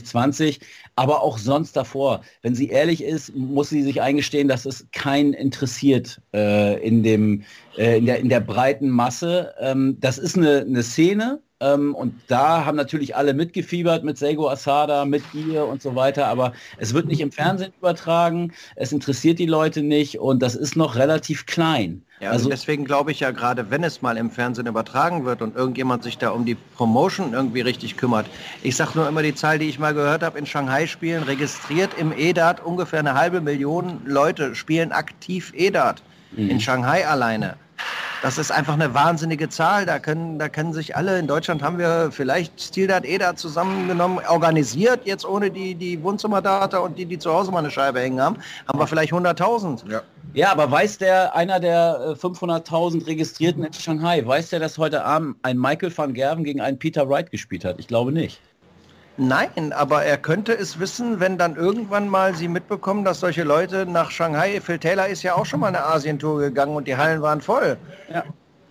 Speaker 5: 2020, aber auch sonst davor. Wenn sie ehrlich ist, muss sie sich eingestehen, dass es keinen interessiert äh, in, dem, äh, in, der, in der breiten Masse. Ähm, das ist eine, eine Szene ähm, und da haben natürlich alle mitgefiebert mit Seigo Asada, mit ihr und so weiter, aber es wird nicht im Fernsehen übertragen, es interessiert die Leute nicht und das ist noch relativ klein.
Speaker 4: Ja, also deswegen glaube ich ja gerade, wenn es mal im Fernsehen übertragen wird und irgendjemand sich da um die Promotion irgendwie richtig kümmert. Ich sage nur immer die Zahl, die ich mal gehört habe, in Shanghai spielen registriert im EDAT ungefähr eine halbe Million Leute spielen aktiv EDAT in Shanghai alleine. Das ist einfach eine wahnsinnige Zahl. Da können, da können sich alle, in Deutschland haben wir vielleicht Stildat EDA zusammengenommen, organisiert, jetzt ohne die, die Wohnzimmerdata und die, die zu Hause mal eine Scheibe hängen haben, haben wir vielleicht 100.000.
Speaker 7: Ja.
Speaker 5: Ja, aber weiß der, einer der äh, 500.000 Registrierten in Shanghai, weiß der, dass heute Abend ein Michael van Gerven gegen einen Peter Wright gespielt hat? Ich glaube nicht.
Speaker 4: Nein, aber er könnte es wissen, wenn dann irgendwann mal sie mitbekommen, dass solche Leute nach Shanghai, Phil Taylor ist ja auch schon mal eine Asientour gegangen und die Hallen waren voll.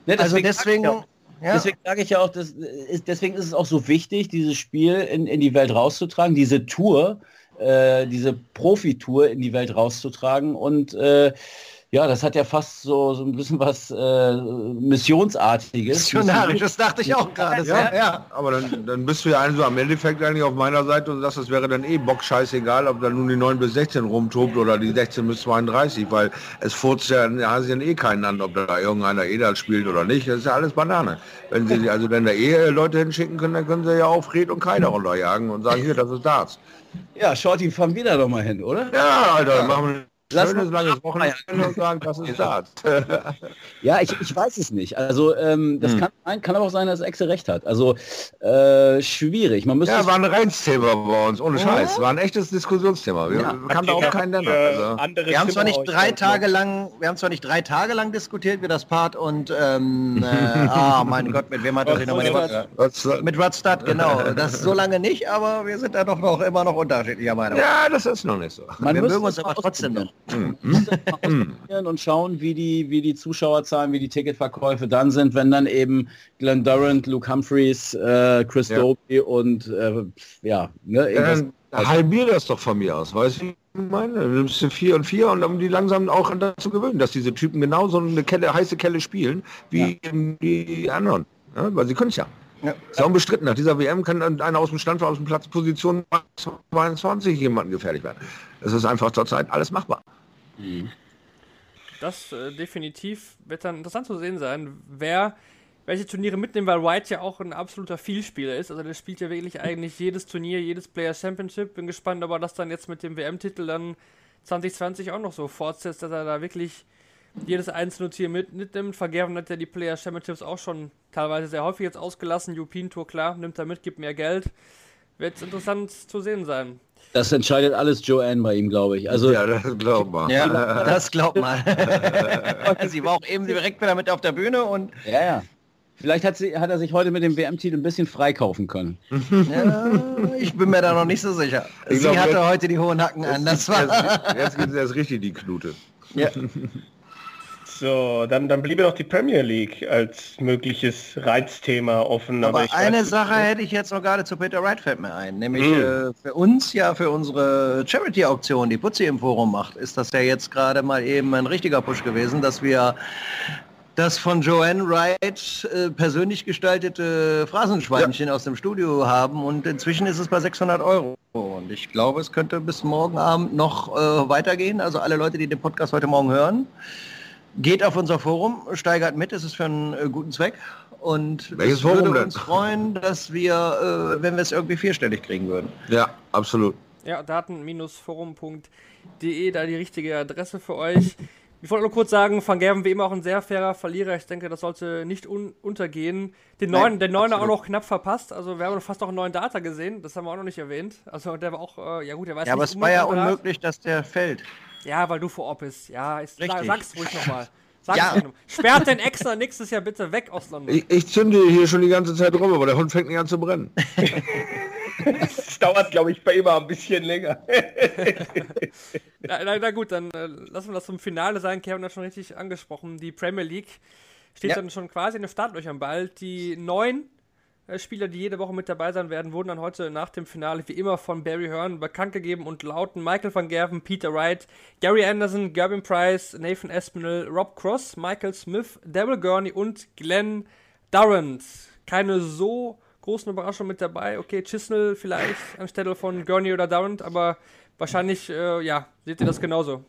Speaker 5: Ne,
Speaker 4: Also deswegen,
Speaker 5: auch-
Speaker 4: ja,
Speaker 5: Deswegen sage ich ja auch, das ist, deswegen ist es auch so wichtig, dieses Spiel in, in die Welt rauszutragen, diese Tour, äh, diese Profitour in die Welt rauszutragen und äh, ja, das hat ja fast so, so ein bisschen was äh, Missionsartiges.
Speaker 4: missionarisch, das dachte ich auch gerade. so,
Speaker 7: Ja.
Speaker 4: ja.
Speaker 7: Aber dann, dann bist du ja also am Endeffekt eigentlich auf meiner Seite und sagst, es wäre dann eh Bock scheißegal, ob da nun die 9 bis 16 rumtobt oder die 16 bis 32, weil es furzt ja in Asien eh keinen an, ob da irgendeiner Edal spielt oder nicht. Das ist ja alles Banane. Wenn sie also dann da eh Leute hinschicken können, dann können sie ja auch Fred und Keider runterjagen und sagen, hier, das ist Darts.
Speaker 5: Ja, Shorty, fahren wir da doch mal hin, oder?
Speaker 7: Ja, Alter, machen wir
Speaker 5: Lass
Speaker 7: schönes
Speaker 5: mal-
Speaker 7: langes Wochenende und sagen, das ist Darts.
Speaker 5: Ja, ich, ich weiß es nicht. Also ähm,
Speaker 7: Hm.
Speaker 5: das kann, sein- kann aber auch sein, dass Exe recht hat. Also äh, schwierig. Man müsste
Speaker 7: Ja, war ein Reizthema bei uns, ohne Scheiß. War ein echtes Diskussionsthema. Wir
Speaker 5: Ja.
Speaker 7: kamen da auf keinen Nenner. Also.
Speaker 6: andere
Speaker 4: Wir haben zwar nicht drei Tage lang, wir haben zwar nicht drei Tage lang diskutiert, wie das Part und ähm, äh, ah, mein Gott, mit wem hat er sich nochmal Mit Rodstad, genau. Das ist so lange nicht, aber wir sind da doch noch immer noch unterschiedlicher Meinung.
Speaker 7: ja, das ist noch nicht so.
Speaker 5: man
Speaker 4: wir mögen uns aber trotzdem noch.
Speaker 5: Ausprobieren. ausprobieren und schauen, wie die, wie die Zuschauerzahlen, wie die Ticketverkäufe dann sind, wenn dann eben Glenn Durant, Luke Humphreys, äh, Chris
Speaker 7: Ja.
Speaker 5: Dobie und äh, ja, ne,
Speaker 7: Ja,
Speaker 5: irgendwas-
Speaker 7: dann halbier das doch von mir aus, weißt du? ich Meine, du nimmst vier und vier und um die langsam auch dazu gewöhnen, dass diese Typen genauso eine Kelle, heiße Kelle spielen wie eben die anderen. Ja, weil sie können es ja.
Speaker 4: Ja.
Speaker 7: Ist ja unbestritten. Nach dieser WM kann einer aus dem Stand, aus dem Platz Position 22 jemanden gefährlich werden. Es ist einfach zurzeit alles machbar.
Speaker 3: Das äh, definitiv wird dann interessant zu sehen sein, wer welche Turniere mitnehmen, weil White ja auch ein absoluter Vielspieler ist. Also der spielt ja wirklich eigentlich jedes Turnier, jedes Player Championship. Bin gespannt, ob er das dann jetzt mit dem WM-Titel dann 2020 auch noch so fortsetzt, dass er da wirklich jedes einzelne Tier mit, mitnimmt. Vergerben hat ja die Player Championships auch schon teilweise sehr häufig jetzt ausgelassen. European Tour, klar, nimmt er mit, gibt mehr Geld. Wird interessant zu sehen sein.
Speaker 5: Das entscheidet alles Joanne bei ihm, glaube ich. Also
Speaker 7: ja, das glaub mal.
Speaker 4: Ja, das glaubt mal. sie war auch eben direkt wieder mit auf der Bühne und
Speaker 5: ja, ja. Vielleicht hat, sie, hat er sich heute mit dem WM-Titel ein bisschen freikaufen können.
Speaker 4: ja, ich bin mir da noch nicht so sicher.
Speaker 7: Ich
Speaker 4: sie
Speaker 7: glaub,
Speaker 4: hatte
Speaker 7: jetzt-
Speaker 4: heute die hohen Hacken an. Das war
Speaker 7: Jetzt, jetzt gibt es erst richtig die Knute.
Speaker 4: ja.
Speaker 6: So, dann, dann bliebe noch die Premier League als mögliches Reizthema offen.
Speaker 4: Aber
Speaker 6: ich
Speaker 4: eine Sache hätte ich jetzt noch gerade zu Peter Wright fällt mir ein. Nämlich äh, für uns ja für unsere Charity-Auktion, die Putzi im Forum macht, ist das ja jetzt gerade mal eben ein richtiger Push gewesen, dass wir das von Joanne Wright äh, persönlich gestaltete Phrasenschweinchen aus dem Studio haben und inzwischen ist es bei 600 Euro. Und ich glaube, es könnte bis morgen Abend noch äh, weitergehen. Also alle Leute, die den Podcast heute Morgen hören, geht auf unser Forum, steigert mit, es ist für einen äh, guten Zweck. Und
Speaker 7: Welches
Speaker 4: es würde
Speaker 7: Forum denn?
Speaker 4: uns freuen, dass wir, äh, wenn wir es irgendwie vierstellig kriegen würden.
Speaker 7: Ja, absolut.
Speaker 3: Ja, daten-forum.de, da die richtige Adresse für euch. Ich wollte nur kurz sagen, Van Gerven wie immer auch ein sehr fairer Verlierer. Ich denke, das sollte nicht un untergehen. Den neuen, den Neuner auch noch knapp verpasst. Also wir haben fast noch einen neuen Data gesehen. Das haben wir auch noch nicht erwähnt. Also der war auch, äh, ja gut, der weiß
Speaker 4: Ja, aber
Speaker 3: nicht
Speaker 4: es war ja unmöglich, dass der fällt.
Speaker 3: Ja, weil du vor Ort bist. Ja, ist, sag, sag's ruhig nochmal. Sag's
Speaker 4: Ja.
Speaker 3: ruhig noch mal. Sperrt den Extra nächstes Jahr bitte weg aus London.
Speaker 7: Ich, ich zünde hier schon die ganze Zeit rum, aber der Hund fängt nicht an zu brennen.
Speaker 6: Es dauert, glaube ich, bei ihm auch ein bisschen länger.
Speaker 3: Na, na, na gut, dann äh, lassen wir das zum Finale sein. Kevin hat schon richtig angesprochen. Die Premier League steht
Speaker 4: Ja.
Speaker 3: dann schon quasi in den Startlöchern bald. Die neun Spieler, die jede Woche mit dabei sein werden, wurden dann heute nach dem Finale wie immer von Barry Hearn bekannt gegeben und lauten Michael van Gerven, Peter Wright, Gary Anderson, Gavin Price, Nathan Espinel, Rob Cross, Michael Smith, Daryl Gurney und Glenn Durrant. Keine so großen Überraschungen mit dabei. Okay, Chisnell vielleicht anstelle von Gurney oder Durrant, aber wahrscheinlich, äh, ja, seht ihr das genauso.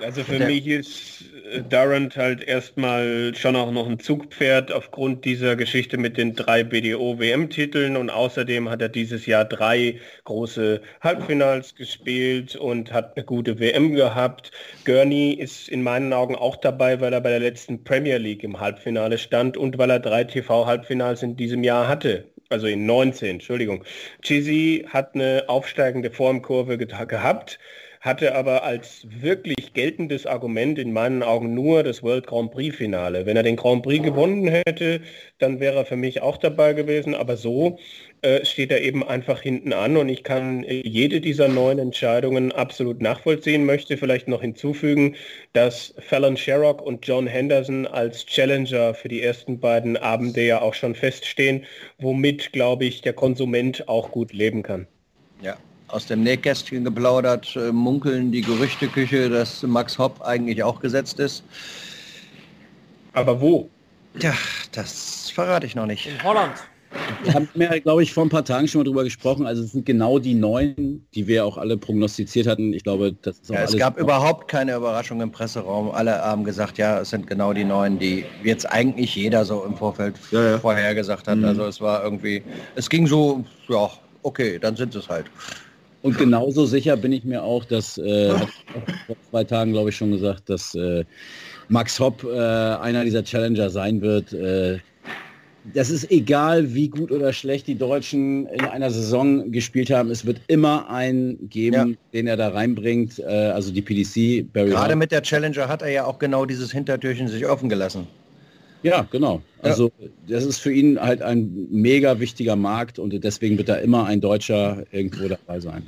Speaker 6: Also für
Speaker 4: Der-
Speaker 6: mich ist äh, Durant halt erstmal schon auch noch ein Zugpferd aufgrund dieser Geschichte mit den drei BDO-WM-Titeln und außerdem hat er dieses Jahr drei große Halbfinals gespielt und hat eine gute WM gehabt. Gurney ist in meinen Augen auch dabei, weil er bei der letzten Premier League im Halbfinale stand und weil er drei TV-Halbfinals in diesem Jahr hatte. Also in 19, Entschuldigung. Chizzy hat eine aufsteigende Formkurve ge- gehabt hatte aber als wirklich geltendes Argument in meinen Augen nur das World Grand Prix Finale. Wenn er den Grand Prix gewonnen hätte, dann wäre er für mich auch dabei gewesen. Aber so äh, steht er eben einfach hinten an und ich kann äh, jede dieser neuen Entscheidungen absolut nachvollziehen. Möchte vielleicht noch hinzufügen, dass Fallon Sherrock und John Henderson als Challenger für die ersten beiden Abende ja auch schon feststehen, womit, glaube ich, der Konsument auch gut leben kann.
Speaker 4: Ja. Aus dem Nähkästchen geplaudert, äh, munkeln die Gerüchteküche, dass Max Hopp eigentlich auch gesetzt ist.
Speaker 6: Aber wo?
Speaker 4: Ja, das verrate ich noch nicht.
Speaker 3: In Holland.
Speaker 5: Wir haben ja, glaube ich, vor ein paar Tagen schon mal drüber gesprochen. Also es sind genau die neun, die wir auch alle prognostiziert hatten. Ich glaube, das ist auch
Speaker 4: Ja, es gab überhaupt keine Überraschung im Presseraum. Alle haben gesagt, ja, es sind genau die neun, die jetzt eigentlich jeder so im Vorfeld
Speaker 7: Ja, ja.
Speaker 4: vorher gesagt hat. Also es war irgendwie, es ging so, ja, okay, dann sind es halt.
Speaker 5: Und genauso sicher bin ich mir auch, dass, äh, vor zwei Tagen, glaube ich, schon gesagt, dass äh, Max Hopp äh, einer dieser Challenger sein wird. Äh, das ist egal, wie gut oder schlecht die Deutschen in einer Saison gespielt haben. Es wird immer einen geben,
Speaker 4: Ja.
Speaker 5: den er da reinbringt. Äh, also die PDC, Barry
Speaker 4: Gerade
Speaker 5: Hart.
Speaker 4: mit der Challenger hat er ja auch genau dieses Hintertürchen sich offen gelassen.
Speaker 5: Ja, genau. Also das ist für ihn halt ein mega wichtiger Markt und deswegen wird da immer ein Deutscher irgendwo dabei sein.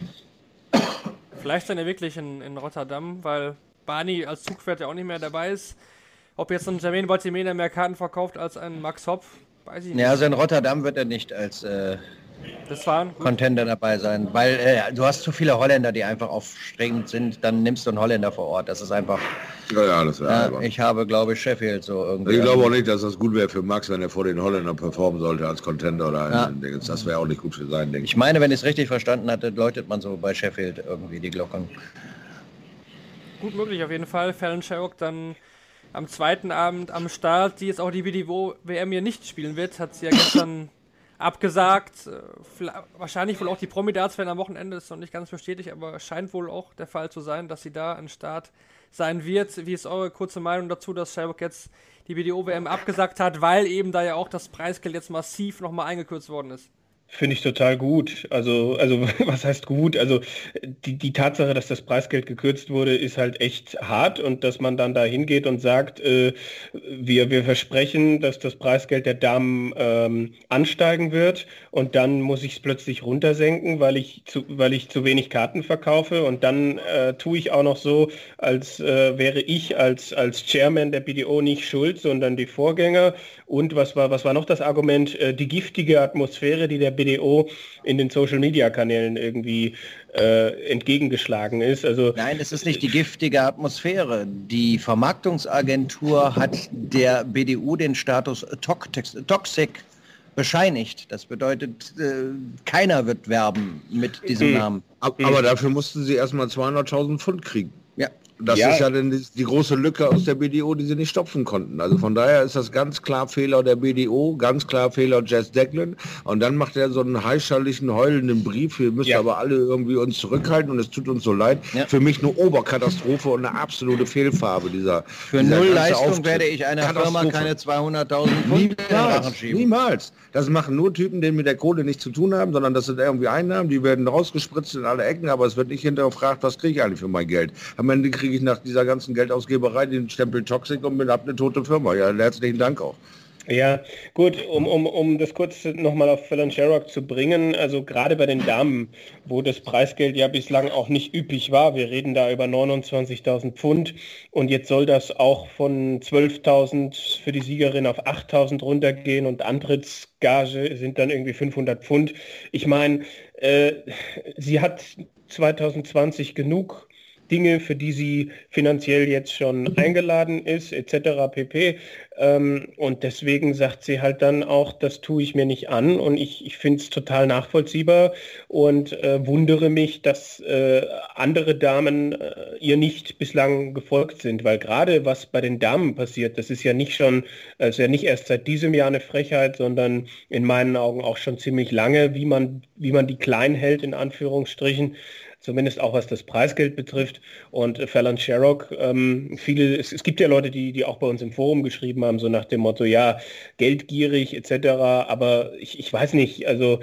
Speaker 3: Vielleicht dann ja wirklich in, in Rotterdam, weil Barney als Zugpferd ja auch nicht mehr dabei ist. Ob jetzt ein Jermaine Baltimena mehr Karten verkauft als ein Max Hopp, weiß ich nicht.
Speaker 4: Ja, also in Rotterdam wird er nicht als äh,
Speaker 3: das waren gut.
Speaker 4: Contender dabei sein, weil äh, du hast zu viele Holländer, die einfach aufstrengend sind, dann nimmst du einen Holländer vor Ort. Das ist einfach,
Speaker 7: Ja, ja, das wäre
Speaker 4: äh,
Speaker 7: albern.
Speaker 4: ich habe, glaube ich, Sheffield so irgendwie.
Speaker 7: Ich glaube auch nicht, dass das gut wäre für Max, wenn er vor den Holländern performen sollte als Contender oder
Speaker 4: Ja.
Speaker 7: ein Ding. Das wäre auch nicht gut für sein Ding.
Speaker 4: Ich meine, wenn ich es richtig verstanden hatte, läutet man so bei Sheffield irgendwie die Glocken.
Speaker 3: Gut möglich auf jeden Fall. Fallon Sherrock dann am zweiten Abend am Start, die jetzt auch die BDO WM hier nicht spielen wird, hat sie ja gestern abgesagt. Äh, Wahrscheinlich wohl auch die Promi-Darts-Fan am Wochenende, ist noch nicht ganz bestätigt, aber scheint wohl auch der Fall zu sein, dass sie da an Start sein wird. Wie ist eure kurze Meinung dazu, dass Sherrock jetzt die BDO WM abgesagt hat, weil eben da ja auch das Preisgeld jetzt massiv nochmal eingekürzt worden ist?
Speaker 6: Finde ich total gut. Also, also was heißt gut? Also die, die Tatsache, dass das Preisgeld gekürzt wurde, ist halt echt hart und dass man dann da hingeht und sagt, äh, wir, wir versprechen, dass das Preisgeld der Damen ähm, ansteigen wird und dann muss ich es plötzlich runtersenken, weil ich zu, weil ich zu wenig Karten verkaufe und dann äh, tue ich auch noch so, als äh, wäre ich als, als Chairman der BDO nicht schuld, sondern die Vorgänger. Und was war, was war noch das Argument? Äh, die giftige Atmosphäre, die der BDO in den Social-Media-Kanälen irgendwie äh, entgegengeschlagen ist. Also
Speaker 4: Nein, es ist nicht die giftige Atmosphäre. Die Vermarktungsagentur hat der BDU den Status Toxic bescheinigt. Das bedeutet, äh, keiner wird werben mit diesem
Speaker 6: Mhm.
Speaker 4: Namen.
Speaker 7: Aber dafür mussten sie erstmal 200.000 Pfund kriegen. Das
Speaker 6: Ja.
Speaker 7: ist ja dann die, die große Lücke aus der BDO, die sie nicht stopfen konnten. Also von daher ist das ganz klar Fehler der BDO, ganz klar Fehler Jess Declan. Und dann macht er so einen heischerlichen, heulenden Brief. Wir müssen
Speaker 6: Ja.
Speaker 7: aber alle irgendwie uns zurückhalten und es tut uns so leid.
Speaker 4: Ja.
Speaker 7: Für mich eine Oberkatastrophe und eine absolute Fehlfarbe dieser.
Speaker 4: Für
Speaker 7: dieser
Speaker 4: null Leistung
Speaker 7: Auftritt.
Speaker 4: werde ich einer Firma keine 200.000 Pfund
Speaker 7: Niemals, niemals. Das machen nur Typen, die mit der Kohle nichts zu tun haben, sondern das sind irgendwie Einnahmen, die werden rausgespritzt in alle Ecken, aber es wird nicht hinterfragt, was kriege ich eigentlich für mein Geld. Am Ende kriege ich nach dieser ganzen Geldausgeberei den Stempel Toxic und bin ab eine tote Firma. Ja, herzlichen Dank auch.
Speaker 6: Ja, gut, um, um, um das kurz nochmal auf Fallon Sherrock zu bringen, also gerade bei den Damen, wo das Preisgeld ja bislang auch nicht üppig war, wir reden da über 29.000 Pfund und jetzt soll das auch von 12.000 für die Siegerin auf 8.000 runtergehen und Antrittsgage sind dann irgendwie 500 Pfund. Ich meine, äh, sie hat 2020 genug Dinge, für die sie finanziell jetzt schon eingeladen ist, etc. pp. Ähm, und deswegen sagt sie halt dann auch, das tue ich mir nicht an. Und ich, ich finde es total nachvollziehbar und äh, wundere mich, dass äh, andere Damen äh, ihr nicht bislang gefolgt sind. Weil gerade was bei den Damen passiert, das ist ja nicht schon, ist ja nicht erst seit diesem Jahr eine Frechheit, sondern in meinen Augen auch schon ziemlich lange, wie man, wie man die klein hält, in Anführungsstrichen zumindest auch was das Preisgeld betrifft. Und äh, Fallon Sherrock, ähm, viele, es, es gibt ja Leute, die, die auch bei uns im Forum geschrieben haben, so nach dem Motto, ja, geldgierig etc. Aber ich, ich weiß nicht, also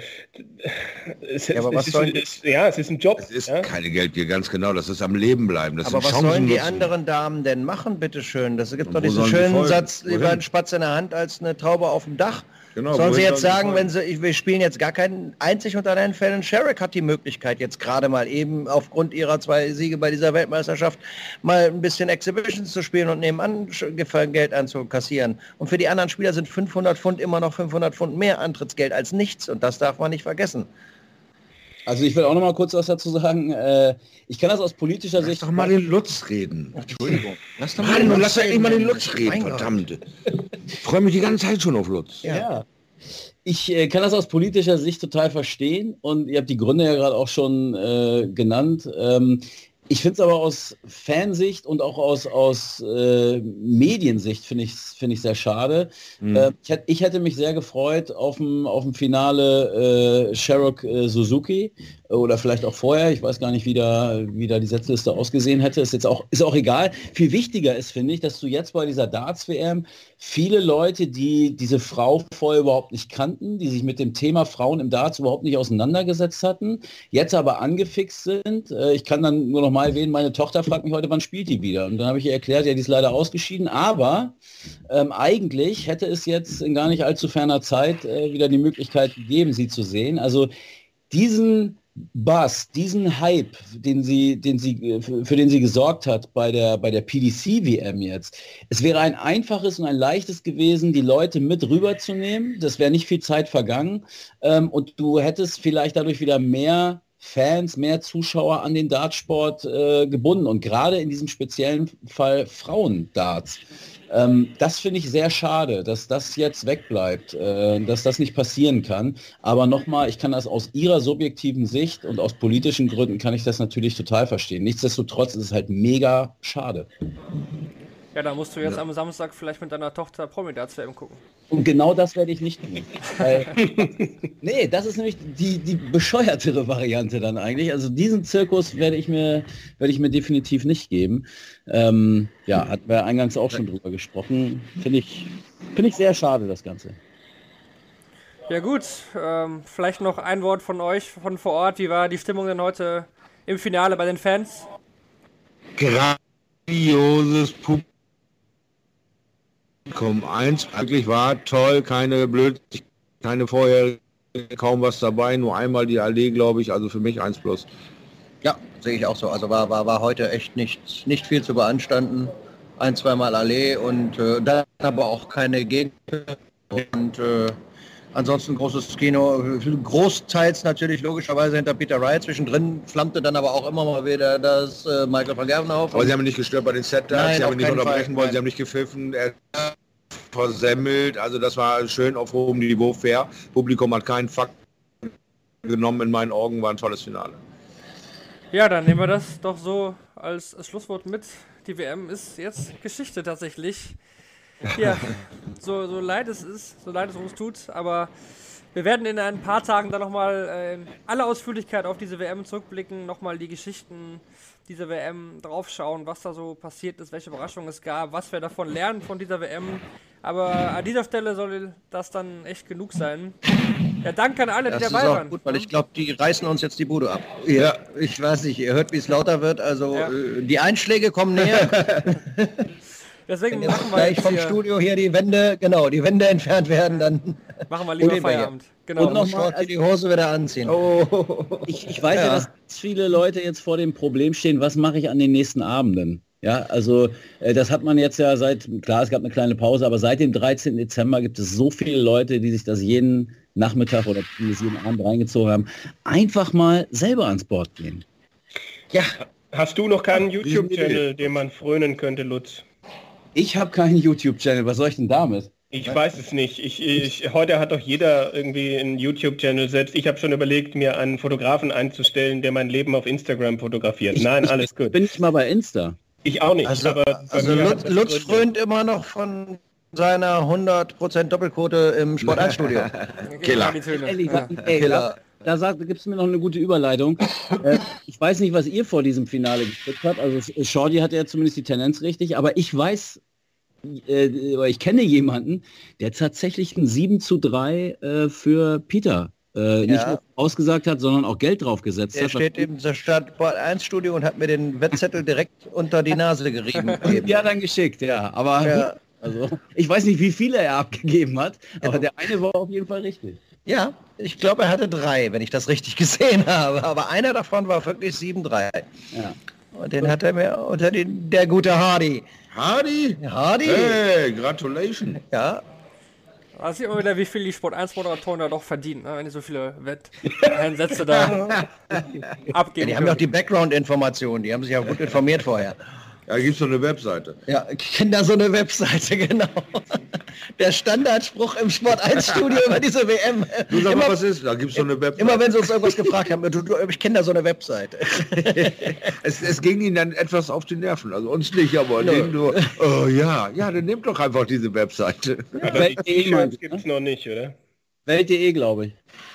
Speaker 6: es,
Speaker 4: Ja, aber
Speaker 6: es,
Speaker 4: was
Speaker 6: ist,
Speaker 4: sollen-
Speaker 6: es, ja, es ist ein Job.
Speaker 7: Es ist
Speaker 6: ja?
Speaker 7: keine Geldgier, ganz genau. Das ist am Leben bleiben. Das
Speaker 4: Aber
Speaker 7: sind
Speaker 4: was sollen die
Speaker 7: Chancen nutzen.
Speaker 4: anderen Damen denn machen, bitteschön? Das gibt
Speaker 7: Und
Speaker 4: doch diesen schönen? Satz, lieber ein Spatz in der Hand als eine Taube auf dem Dach.
Speaker 7: Genau,
Speaker 4: sollen sie jetzt sagen, wenn sie, wir spielen jetzt gar keinen einzig unter den Fällen, Sherrick hat die Möglichkeit jetzt gerade mal eben aufgrund ihrer zwei Siege bei dieser Weltmeisterschaft mal ein bisschen Exhibitions zu spielen und nebenan Geld anzukassieren. Und für die anderen Spieler sind 500 Pfund immer noch 500 Pfund mehr Antrittsgeld als nichts und das darf man nicht vergessen.
Speaker 5: Also ich will auch noch mal kurz was dazu sagen. Äh, ich kann das aus politischer
Speaker 7: Lass
Speaker 5: Sicht...
Speaker 7: doch mal den Lutz reden.
Speaker 4: Entschuldigung. Lass doch
Speaker 7: Mann, lass doch endlich mal den Lutz reden,
Speaker 4: Gott.
Speaker 7: verdammt. Ich freue mich die ganze Zeit schon auf Lutz.
Speaker 5: Ja. Ich äh, kann das aus politischer Sicht total verstehen und ihr habt die Gründe ja gerade auch schon äh, genannt. Ähm, ich finde es aber aus Fansicht und auch aus, aus äh, Mediensicht finde ich es find ich sehr schade. Äh, ich, hätt, ich hätte mich sehr gefreut auf dem auf dem Finale äh, Sherrock äh, Suzuki oder vielleicht auch vorher. Ich weiß gar nicht, wie da, wie da die Setzliste ausgesehen hätte. Ist jetzt auch, ist auch egal. Viel wichtiger ist, finde ich, dass du jetzt bei dieser Darts-WM viele Leute, die diese Frau vorher überhaupt nicht kannten, die sich mit dem Thema Frauen im Darts überhaupt nicht auseinandergesetzt hatten, jetzt aber angefixt sind. Äh, ich kann dann nur noch mal erwähnen, meine Tochter fragt mich heute, wann spielt die wieder? Und dann habe ich ihr erklärt, ja, die ist leider ausgeschieden, aber ähm, eigentlich hätte es jetzt in gar nicht allzu ferner Zeit äh, wieder die Möglichkeit gegeben, sie zu sehen. Also diesen Buzz, diesen Hype, den sie, den sie, äh, für, den sie gesorgt hat bei der, bei der PDC-WM jetzt. Es wäre ein einfaches und ein leichtes gewesen, die Leute mit rüberzunehmen. Das wäre nicht viel Zeit vergangen. Ähm, und du hättest vielleicht dadurch wieder mehr Fans, mehr Zuschauer an den Dartsport äh, gebunden. Und gerade in diesem speziellen Fall Frauendarts. Ähm, das finde ich sehr schade, dass das jetzt wegbleibt, äh, dass das nicht passieren kann. Aber nochmal, ich kann das aus Ihrer subjektiven Sicht und aus politischen Gründen kann ich das natürlich total verstehen. Nichtsdestotrotz ist es halt mega schade.
Speaker 3: Ja, da musst du jetzt am Samstag vielleicht mit deiner Tochter Promi-Darts WM gucken.
Speaker 5: Und genau das werde ich nicht tun. Weil, nee, das ist nämlich die, die bescheuertere Variante dann eigentlich. Also diesen Zirkus werde ich mir, werde ich mir definitiv nicht geben. Ähm, ja, hatten wir eingangs auch schon drüber gesprochen. Finde ich, finde ich sehr schade, das Ganze.
Speaker 3: Ja gut, ähm, vielleicht noch ein Wort von euch von vor Ort. Wie war die Stimmung denn heute im Finale bei den Fans?
Speaker 7: Grandioses Publikum. Eins wirklich war toll, keine blöd, keine vorher kaum was dabei, nur einmal die Allee, glaube ich, also für mich eins plus.
Speaker 4: Ja, sehe ich auch so. Also war, war, war heute echt nicht, nicht viel zu beanstanden. Ein, zweimal Allee und äh, dann aber auch keine Gegner. Und äh, Ansonsten großes Kino, großteils natürlich logischerweise hinter Peter Wright. Zwischendrin flammte dann aber auch immer mal wieder das äh, Michael van Gerven auf.
Speaker 7: Aber sie haben ihn nicht gestört bei den set
Speaker 4: Nein,
Speaker 7: sie haben ihn nicht unterbrechen
Speaker 4: Fall,
Speaker 7: wollen,
Speaker 4: nein.
Speaker 7: sie haben nicht gepfiffen, er versemmelt, also das war schön auf hohem Niveau fair. Publikum hat keinen Fakt genommen, in meinen Augen war ein tolles Finale.
Speaker 3: Ja, dann nehmen wir das doch so als Schlusswort mit. Die WM ist jetzt Geschichte tatsächlich. Ja, so, so leid es ist, so leid es uns tut, aber wir werden in ein paar Tagen dann nochmal äh, in aller Ausführlichkeit auf diese WM zurückblicken, nochmal die Geschichten dieser WM draufschauen, was da so passiert ist, welche Überraschungen es gab, was wir davon lernen von dieser WM. Aber an dieser Stelle soll das dann echt genug sein. Ja, danke an alle, die
Speaker 4: Das ist
Speaker 3: dabei
Speaker 4: auch
Speaker 3: waren.
Speaker 4: gut, weil ich glaube, die reißen uns jetzt die Bude ab. Ja, ich weiß nicht, ihr hört, wie es lauter wird. Also
Speaker 3: Ja.
Speaker 4: äh, die Einschläge kommen näher.
Speaker 3: Deswegen
Speaker 4: Wenn
Speaker 3: machen
Speaker 4: jetzt
Speaker 3: wir
Speaker 4: gleich vom
Speaker 3: hier,
Speaker 4: Studio hier die Wände, genau, die Wände entfernt werden, dann
Speaker 3: machen wir lieber. Feierabend. Genau.
Speaker 5: Und noch
Speaker 4: muss
Speaker 5: mal,
Speaker 4: Shorty die Hose wieder anziehen.
Speaker 5: Ich, ich weiß ja.
Speaker 4: Ja.
Speaker 5: dass ganz viele Leute jetzt vor dem Problem stehen, was mache ich an den nächsten Abenden? Ja, also äh, das hat man jetzt ja seit, klar, es gab eine kleine Pause, aber seit dem 13. Dezember gibt es so viele Leute, die sich das jeden Nachmittag oder zumindest jeden Abend reingezogen haben. Einfach mal selber ans Board gehen.
Speaker 4: Ja,
Speaker 6: Hast du noch keinen. YouTube-Channel, den man frönen könnte, Lutz?
Speaker 5: Ich habe keinen YouTube-Channel, was soll ich denn damit?
Speaker 6: Ich weiß es nicht. Ich, ich, heute hat doch jeder irgendwie einen YouTube-Channel. Selbst ich habe schon überlegt, mir einen Fotografen einzustellen, der mein Leben auf Instagram fotografiert. Nein, alles gut.
Speaker 5: Bin ich mal bei Insta.
Speaker 6: Ich auch nicht.
Speaker 4: also, also Lutz, Lutz frönt immer noch von seiner 100% Doppelquote im Sport 1 Studio.
Speaker 7: Killer.
Speaker 5: Ey,
Speaker 4: Killer.
Speaker 5: Da, sagt, gibt's mir noch eine gute Überleitung. äh, ich weiß nicht, was ihr vor diesem Finale gekriegt habt. Also Shorty hatte ja zumindest die Tendenz richtig, aber ich weiß, äh, ich kenne jemanden, der tatsächlich ein 7 zu 3 äh, für Peter äh, nicht
Speaker 4: Ja.
Speaker 5: nur ausgesagt hat, sondern auch Geld drauf gesetzt
Speaker 4: Er
Speaker 5: hat.
Speaker 4: steht im Sport 1 Studio und hat mir den Wettzettel direkt unter die Nase gerieben.
Speaker 5: ja, dann geschickt, ja. Aber
Speaker 4: Ja.
Speaker 5: also, ich weiß nicht, wie viele er abgegeben hat, aber der eine war auf jeden Fall richtig.
Speaker 4: Ja, ich glaube, er hatte drei, wenn ich das richtig gesehen habe. Aber einer davon war wirklich 7-3.
Speaker 5: Ja.
Speaker 4: Und den hat er mir unter den, der gute Hardy.
Speaker 7: Hardy?
Speaker 4: Hardy?
Speaker 7: Hey, Gratulation.
Speaker 4: Ja,
Speaker 3: Da sieht man wieder, wie viel die Sport 1 Moderatoren da doch verdienen, ne? wenn die so viele Wetteinsätze da abgeben.
Speaker 4: die haben ja auch die. Background-Informationen. Die haben sich ja gut informiert vorher.
Speaker 7: Ja, gibt es so eine Webseite.
Speaker 4: Ja, ich kenne da so eine Webseite, genau. Der Standardspruch im Sport 1 Studio über diese WM.
Speaker 7: Du sag mal,
Speaker 4: Immer,
Speaker 7: was ist? Da gibt es so eine Webseite.
Speaker 4: immer wenn sie uns irgendwas gefragt haben, du, du, ich kenne da so eine Webseite.
Speaker 7: Es, es ging ihnen dann etwas auf die Nerven. Also uns nicht, aber denen nur, oh ja, ja, dann nehmt doch einfach diese Webseite.
Speaker 6: Aber die
Speaker 5: du,
Speaker 6: gibt es noch nicht, oder?
Speaker 5: Welt.de, glaube ich.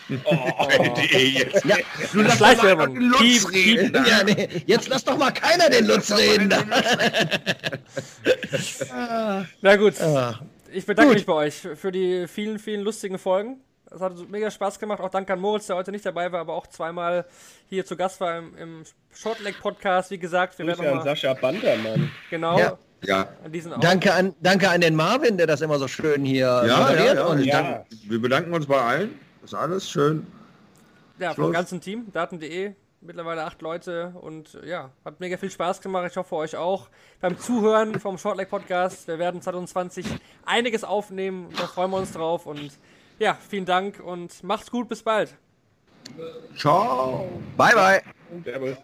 Speaker 7: Die jetzt.
Speaker 4: Ja,
Speaker 7: Du lass
Speaker 3: Schleichwerbung.
Speaker 7: doch mal den Lutz
Speaker 3: Piep,
Speaker 7: reden.
Speaker 4: ja nee, jetzt lass doch mal keiner den Lutz reden.
Speaker 3: Na gut,
Speaker 4: Ah,
Speaker 3: ich bedanke
Speaker 4: Gut.
Speaker 3: mich bei euch für die vielen, vielen lustigen Folgen. Es hat mega Spaß gemacht. Auch danke an Moritz, der heute nicht dabei war, aber auch zweimal hier zu Gast war im, im Shortleg Podcast. Wie gesagt, wir
Speaker 6: Grüße
Speaker 3: werden
Speaker 6: an
Speaker 3: nochmal
Speaker 6: Sascha Bandermann.
Speaker 3: genau
Speaker 4: Ja.
Speaker 7: Ja,
Speaker 3: an
Speaker 4: danke, an, danke an den Marvin, der das immer so schön hier
Speaker 7: ja, ja,
Speaker 4: moderiert.
Speaker 7: ja.
Speaker 4: Und
Speaker 7: danke- wir bedanken uns bei allen. Ist alles schön.
Speaker 3: Ja, vom
Speaker 7: Schluss.
Speaker 3: ganzen Team, daten.de, mittlerweile acht Leute und ja, hat mega viel Spaß gemacht. Ich hoffe euch auch beim Zuhören vom Shortleg Podcast. Wir werden 2020 einiges aufnehmen, da freuen wir uns drauf und ja, vielen Dank und macht's gut, bis bald.
Speaker 7: Ciao.
Speaker 4: Bye, bye.
Speaker 6: Servus.